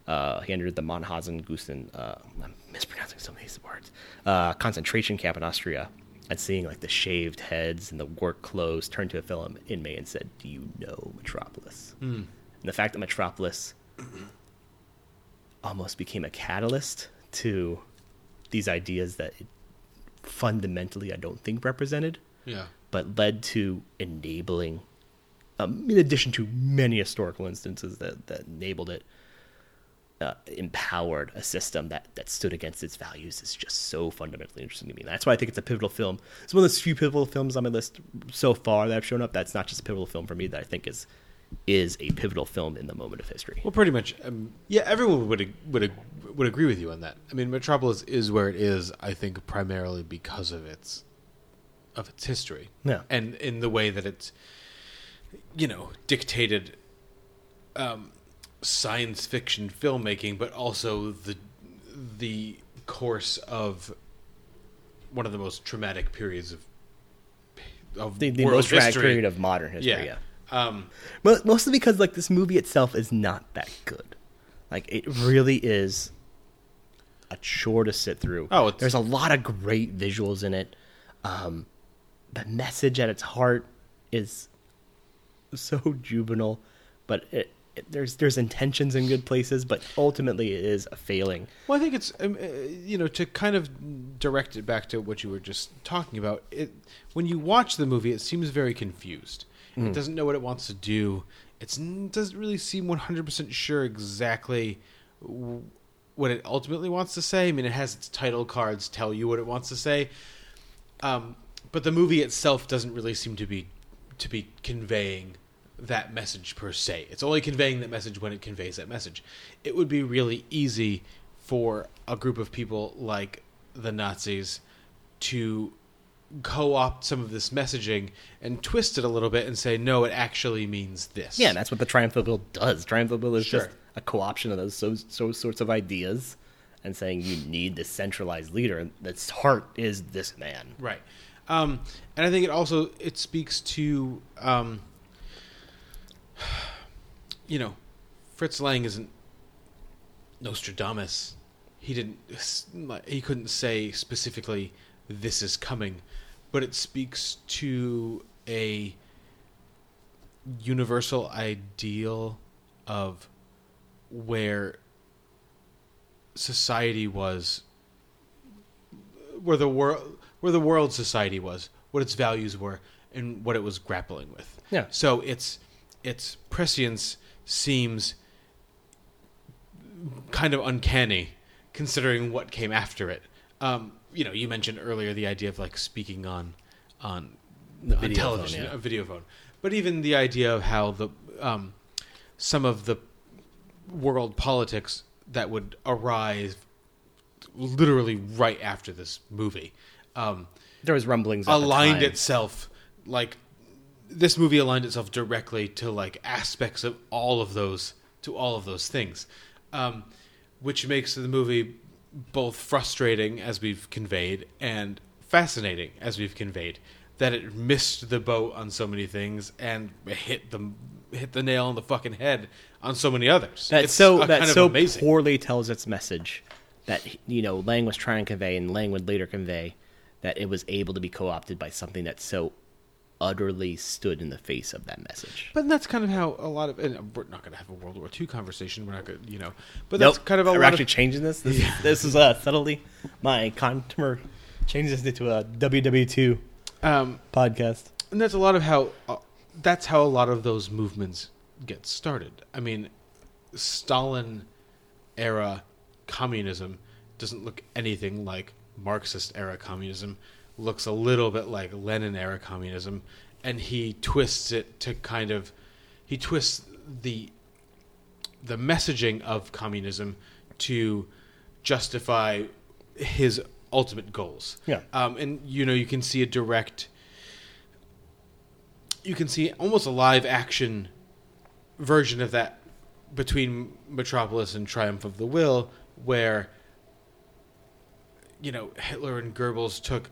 Uh, he entered the Mauthausen Gusen, uh, I'm mispronouncing some of these words, uh, concentration camp in Austria, and seeing like the shaved heads and the work clothes turned to a film inmate and said, "Do you know Metropolis?" And the fact that Metropolis almost became a catalyst to these ideas that it fundamentally I don't think represented, yeah. but led to enabling, um, in addition to many historical instances that, that enabled it, uh, empowered a system that, that stood against its values is just so fundamentally interesting to me. That's why I think it's a pivotal film. It's one of those few pivotal films on my list so far that I've shown up. That's not just a pivotal film for me. That I think is is a pivotal film in the moment of history. Well, pretty much. Um, yeah, everyone would would would agree with you on that. I mean, Metropolis is where it is. I think primarily because of its of its history. Yeah. and in the way that it's you know dictated um, science fiction filmmaking, but also the the course of one of the most traumatic periods of of The, the most history. period of modern history. yeah. yeah. Um, Mo- mostly because like this movie itself is not that good. Like it really is a chore to sit through. Oh, it's- there's a lot of great visuals in it. Um, the message at its heart is so juvenile, but it, there's there's intentions in good places, but ultimately it is a failing. Well, I think it's um, uh, you know to kind of direct it back to what you were just talking about. It when you watch the movie, it seems very confused. It doesn't know what it wants to do. It's, it doesn't really seem one hundred percent sure exactly w- what it ultimately wants to say. I mean, it has its title cards tell you what it wants to say, um, but the movie itself doesn't really seem to be to be conveying that message per se. It's only conveying that message when it conveys that message. It would be really easy for a group of people like the Nazis to co-opt some of this messaging and twist it a little bit and say no it actually means this Yeah, and that's what the Triumph of the Will does. Triumph of the Will is Sure. just a co-option of those so, so sorts of ideas, and saying you need this centralized leader, and its heart is this man. right um, and i think it also it speaks to um, <sighs> you know fritz lang isn't nostradamus he didn't he couldn't say specifically this is coming but it speaks to a universal ideal of where society was where the world where the world society was what its values were and what it was grappling with Yeah. so its its prescience seems kind of uncanny considering what came after it um, you know you mentioned earlier the idea of like speaking on on The on television phone, yeah. a video phone but even the idea of how the um, some of the world politics that would arise literally right after this movie um, There was rumblings. The aligned itself like this movie aligned itself directly to like aspects of all of those to all of those things um, which makes the movie both frustrating as we've conveyed and fascinating, as we've conveyed, that it missed the boat on so many things and hit the hit the nail on the fucking head on so many others. That It's so that so amazing. poorly tells its message that you know Lang was trying to convey, and Lang would later convey that it was able to be co-opted by something that's so utterly stood in the face of that message. But that's kind of how a lot of, and we're not going to have a World War II conversation. We're not going, to, you know. But Nope. that's kind of a We're actually of, changing this. This, is, this is uh, subtly my contour changes it to a WW2 um, podcast. and that's a lot of how uh, that's how a lot of those movements get started. I mean, Stalin era communism doesn't look anything like Marxist era communism. Looks a little bit like Lenin era communism, and he twists it to kind of he twists the the messaging of communism to justify his ultimate goals. Yeah. Um, and you know you can see a direct you can see almost a live action version of that between Metropolis and Triumph of the Will, where you know Hitler and Goebbels took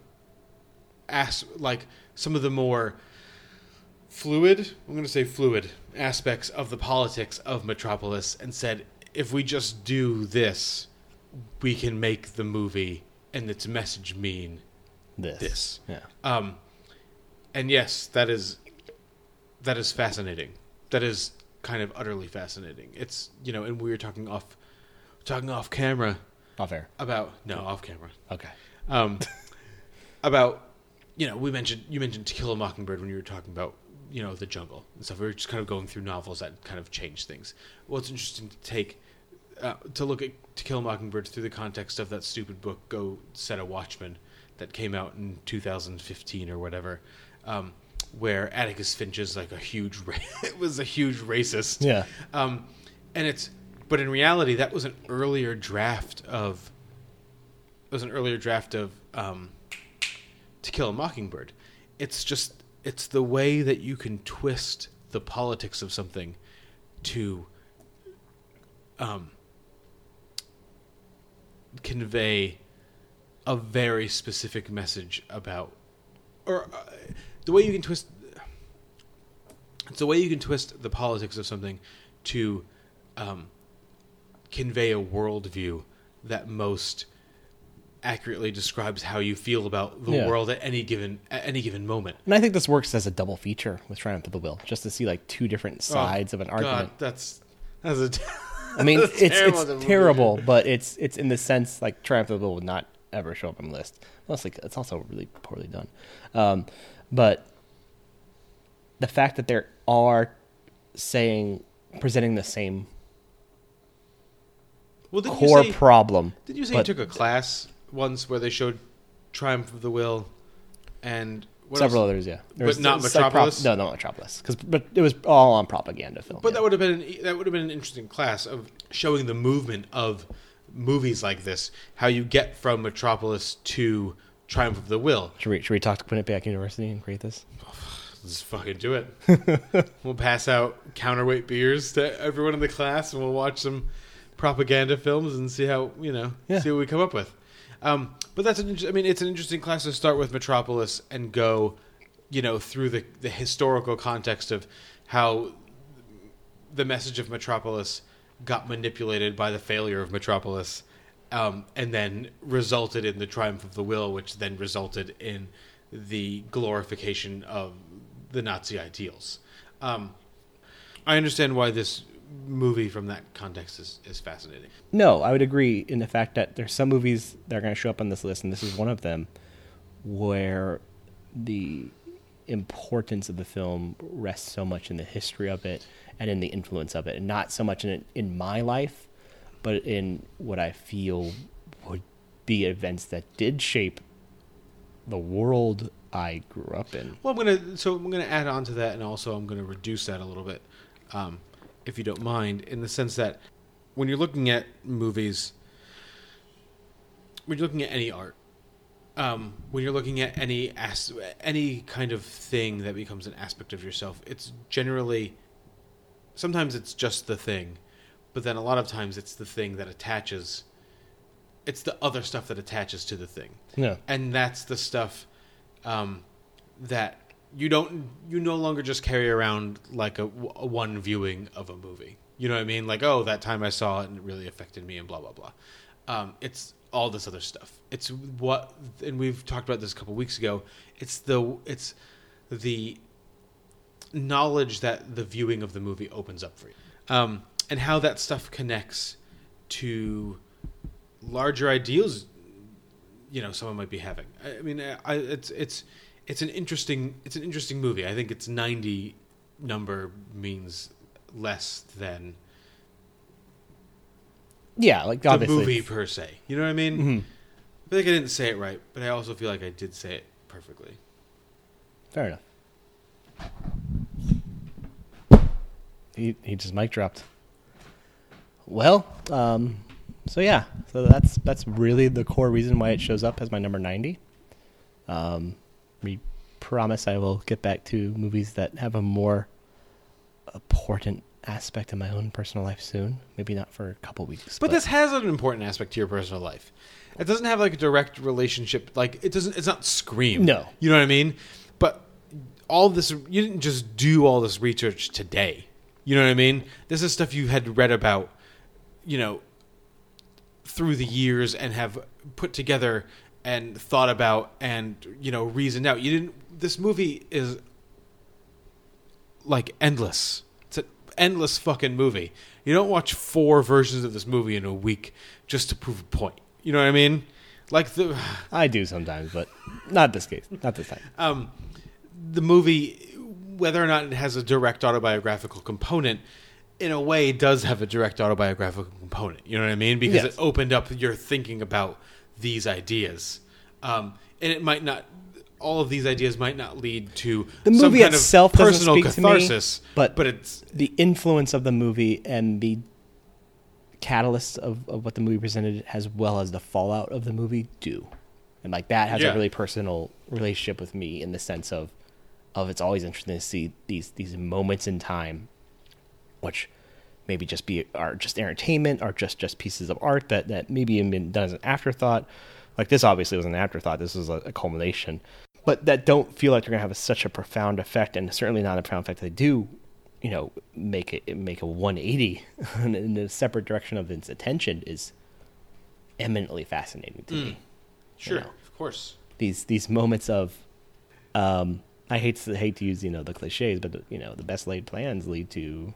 as like some of the more fluid, I'm going to say fluid aspects of the politics of Metropolis and said if we just do this, we can make the movie and its message mean This. This. Yeah. um, and yes, that is that is fascinating. That is kind of utterly fascinating. It's you know, and we were talking off talking off camera Off air. about no off camera Okay. um, about you know we mentioned you mentioned To Kill a Mockingbird when you were talking about you know the jungle and stuff. We were just kind of going through novels that kind of change things. Well, it's interesting to take uh, to look at To Kill a Mockingbird through the context of that stupid book Go Set a Watchman that came out in 2015 or whatever. Um, where Atticus Finch is like a huge, <laughs> ra- it <laughs> was a huge racist. Yeah. Um, and it's, but in reality, that was an earlier draft of, it was an earlier draft of um, To Kill a Mockingbird. It's just, it's the way that you can twist the politics of something to um, convey a very specific message about, or uh, the way you can twist it's the way you can twist the politics of something to um, convey a worldview that most accurately describes how you feel about the Yeah. world at any given at any given moment. And I think this works as a double feature with Triumph of the Will, just to see like two different sides of an God, argument. that's that's a. I mean, <laughs> it's terrible it's terrible, but it's it's in the sense like Triumph of the Will would not ever show up on the list. Mostly, it's also really poorly done. Um, but the fact that there are saying presenting the same Well, core you say, problem. Did you say you took a class once where they showed Triumph of the Will and what several else? others? Yeah, But not it's like prop- Metropolis? no, not Metropolis, because but it was all on propaganda film. But yeah. that would have been that would have been an interesting class of showing the movement of movies like this, how you get from Metropolis to Triumph of the Will. should we should we talk to Quinnipiac University and create this? <sighs> Let's fucking do it. <laughs> we'll pass out counterweight beers to everyone in the class, and we'll watch some propaganda films and see how you know Yeah. see what we come up with. Um, but that's an. I mean, it's an interesting class to start with Metropolis and go, you know, through the the historical context of how the message of Metropolis got manipulated by the failure of Metropolis, um, and then resulted in the triumph of the will, which then resulted in the glorification of the Nazi ideals. Um, I understand why this movie, from that context, is, is fascinating. No, I would agree in the fact that there's some movies that are going to show up on this list, and this is one of them, where the importance of the film rests so much in the history of it and in the influence of it, and not so much in in my life, but in what I feel would be events that did shape the world I grew up in. Well, I'm gonna so I'm gonna add on to that, and also I'm gonna reduce that a little bit, um, if you don't mind, in the sense that when you're looking at movies, when you're looking at any art, um, when you're looking at any as- any kind of thing that becomes an aspect of yourself, it's generally sometimes it's just the thing, but then a lot of times it's the thing that attaches It's the other stuff that attaches to the thing. Yeah. And that's the stuff um, that you don't you no longer just carry around like a, a one viewing of a movie. You know what I mean? Like, oh, that time I saw it and it really affected me and blah blah blah. Um, it's all this other stuff. It's what and we've talked about this a couple weeks ago. It's the it's the knowledge that the viewing of the movie opens up for you, um, and how that stuff connects to larger ideals. You know, someone might be having. I mean, I, it's it's it's an interesting it's an interesting movie. I think its ninety number means less than Yeah, like the obviously. movie per se. You know what I mean? Mhm. I feel like I didn't say it right, but I also feel like I did say it perfectly. Fair enough. He he just mic dropped. Well, um, so yeah, so that's that's really the core reason why it shows up as my number ninety. Um, we promise I will get back to movies that have a more important aspect of my own personal life soon. Maybe not for a couple weeks, But this has an important aspect to your personal life. It doesn't have like a direct relationship. Like it doesn't. It's not Scream. No. you know what I mean. But all this, you didn't just do all this research today. You know what I mean? This is stuff you had read about, you know, through the years and have put together and thought about and you know reasoned out. You didn't. This movie is like endless. It's an endless fucking movie. You don't watch four versions of this movie in a week just to prove a point. You know what I mean? Like the I do sometimes, but not this case, not this time. um, the movie, whether or not it has a direct autobiographical component, in a way does have a direct autobiographical component. You know what I mean? Because Yes. it opened up your thinking about these ideas, um, and it might not. All of these ideas might not lead to The some movie kind itself doesn't personal speak to me, catharsis, but- but it's the influence of the movie and the catalysts of, of what the movie presented as well as the fallout of the movie do and like that has Yeah. a really personal relationship with me in the sense of of it's always interesting to see these these moments in time which maybe just be are just entertainment or just just pieces of art that that maybe have been done as an afterthought like this obviously was an afterthought this was a, a culmination but that don't feel like they're gonna have a, such a profound effect and certainly not a profound effect they do you know make it make a 180 <laughs> in a separate direction of its attention is eminently fascinating to me sure, know. of course. these these moments of um I hate to hate to use you know the cliches, but you know the best laid plans lead to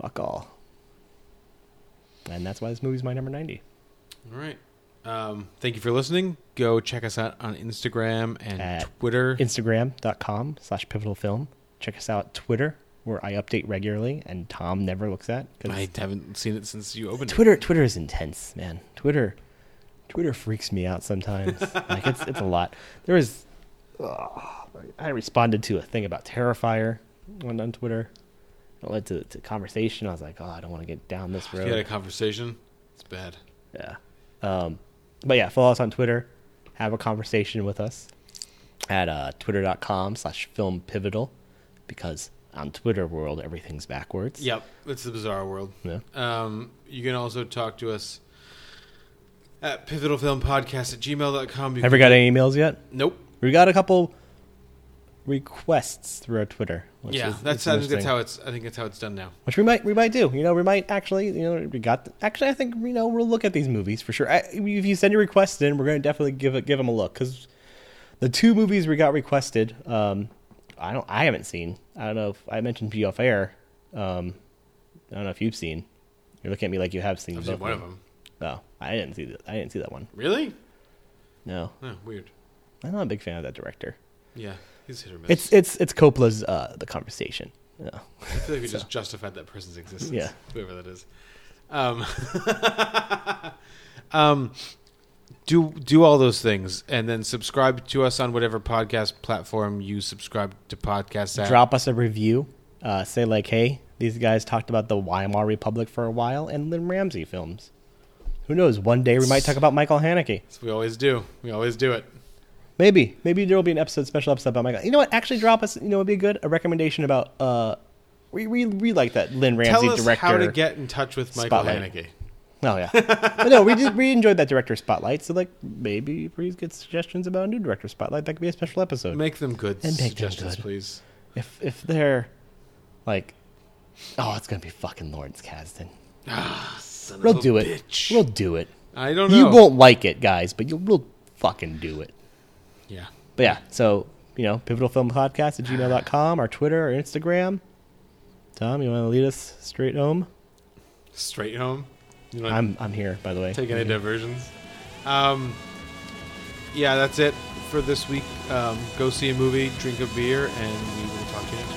fuck all, and that's why this movie's my number ninety. All right. Um, thank you for listening. Go check us out on Instagram and At Twitter. Instagram.com slash pivotal film. Check us out Twitter where I update regularly and Tom never looks at. I haven't seen it since you opened it. Twitter Twitter is intense, man. Twitter Twitter freaks me out sometimes. <laughs> like it's it's a lot. There was ugh, I responded to a thing about Terrifier on, on Twitter. It led to, to conversation. I was like, oh, I don't want to get down this If you had a conversation, it's bad. Yeah. Um, but yeah, follow us on Twitter. Have a conversation with us at uh, twitter.com slash film pivotal because on Twitter world, everything's backwards. Yep, it's the bizarre world. Yeah. Um, you can also talk to us at pivotalfilmpodcast at gmail.com. You we got any emails yet? Nope. We got a couple requests through our Twitter. Which yeah, is, that's I think that's how it's I think that's how it's done now. which we might we might do. You know, we might actually you know we got actually I think you know we'll look at these movies for sure. I, if you send your requests in, we're going to definitely give it give them a look because the two movies we got requested, um, I don't I haven't seen. I don't know if I mentioned to you off air. Um, I don't know if you've seen. You're looking at me like you have seen. I've seen one of them. No, I didn't see that. I didn't see that one. Really? No, Oh, weird. I'm not a big fan of that director. Yeah, he's hit or miss. It's it's it's Coppola's uh, the conversation. Yeah. I feel like we <laughs> just justified that person's existence. Yeah. whoever that is. Um, <laughs> um, do do all those things and then subscribe to us on whatever podcast platform you subscribe to podcasts at. drop us a review. Uh, say like, hey, these guys talked about the Weimar Republic for a while and Lynne Ramsay films. Who knows? One day we might talk about Michael Haneke. We always do. We always do it. Maybe, maybe there will be an episode, special episode about Michael. You know what? Actually, drop us. You know, it'd be good. A recommendation about. Uh, we we, we like that Lynne Ramsay Tell us director. how to get in touch with Michael Spotlight. Haneke. Oh yeah, but no, we just we enjoyed that director spotlight. So like maybe please get suggestions about a new director spotlight. That could be a special episode. Make them good And make them suggestions, good. please. If if they're like, oh, it's gonna be fucking Lawrence Kasdan. Son We'll of a do it. bitch. We'll do it. I don't know. You won't like it, guys, but you'll we'll fucking do it. But yeah, so you know, pivotal film podcast at gmail.com, our Twitter, our Instagram. Tom, you want to lead us straight home? Straight home. You know, I'm I'm here, by the way. take any diversions. Um, yeah, that's it for this week. Um, go see a movie, drink a beer, and we will talk to you next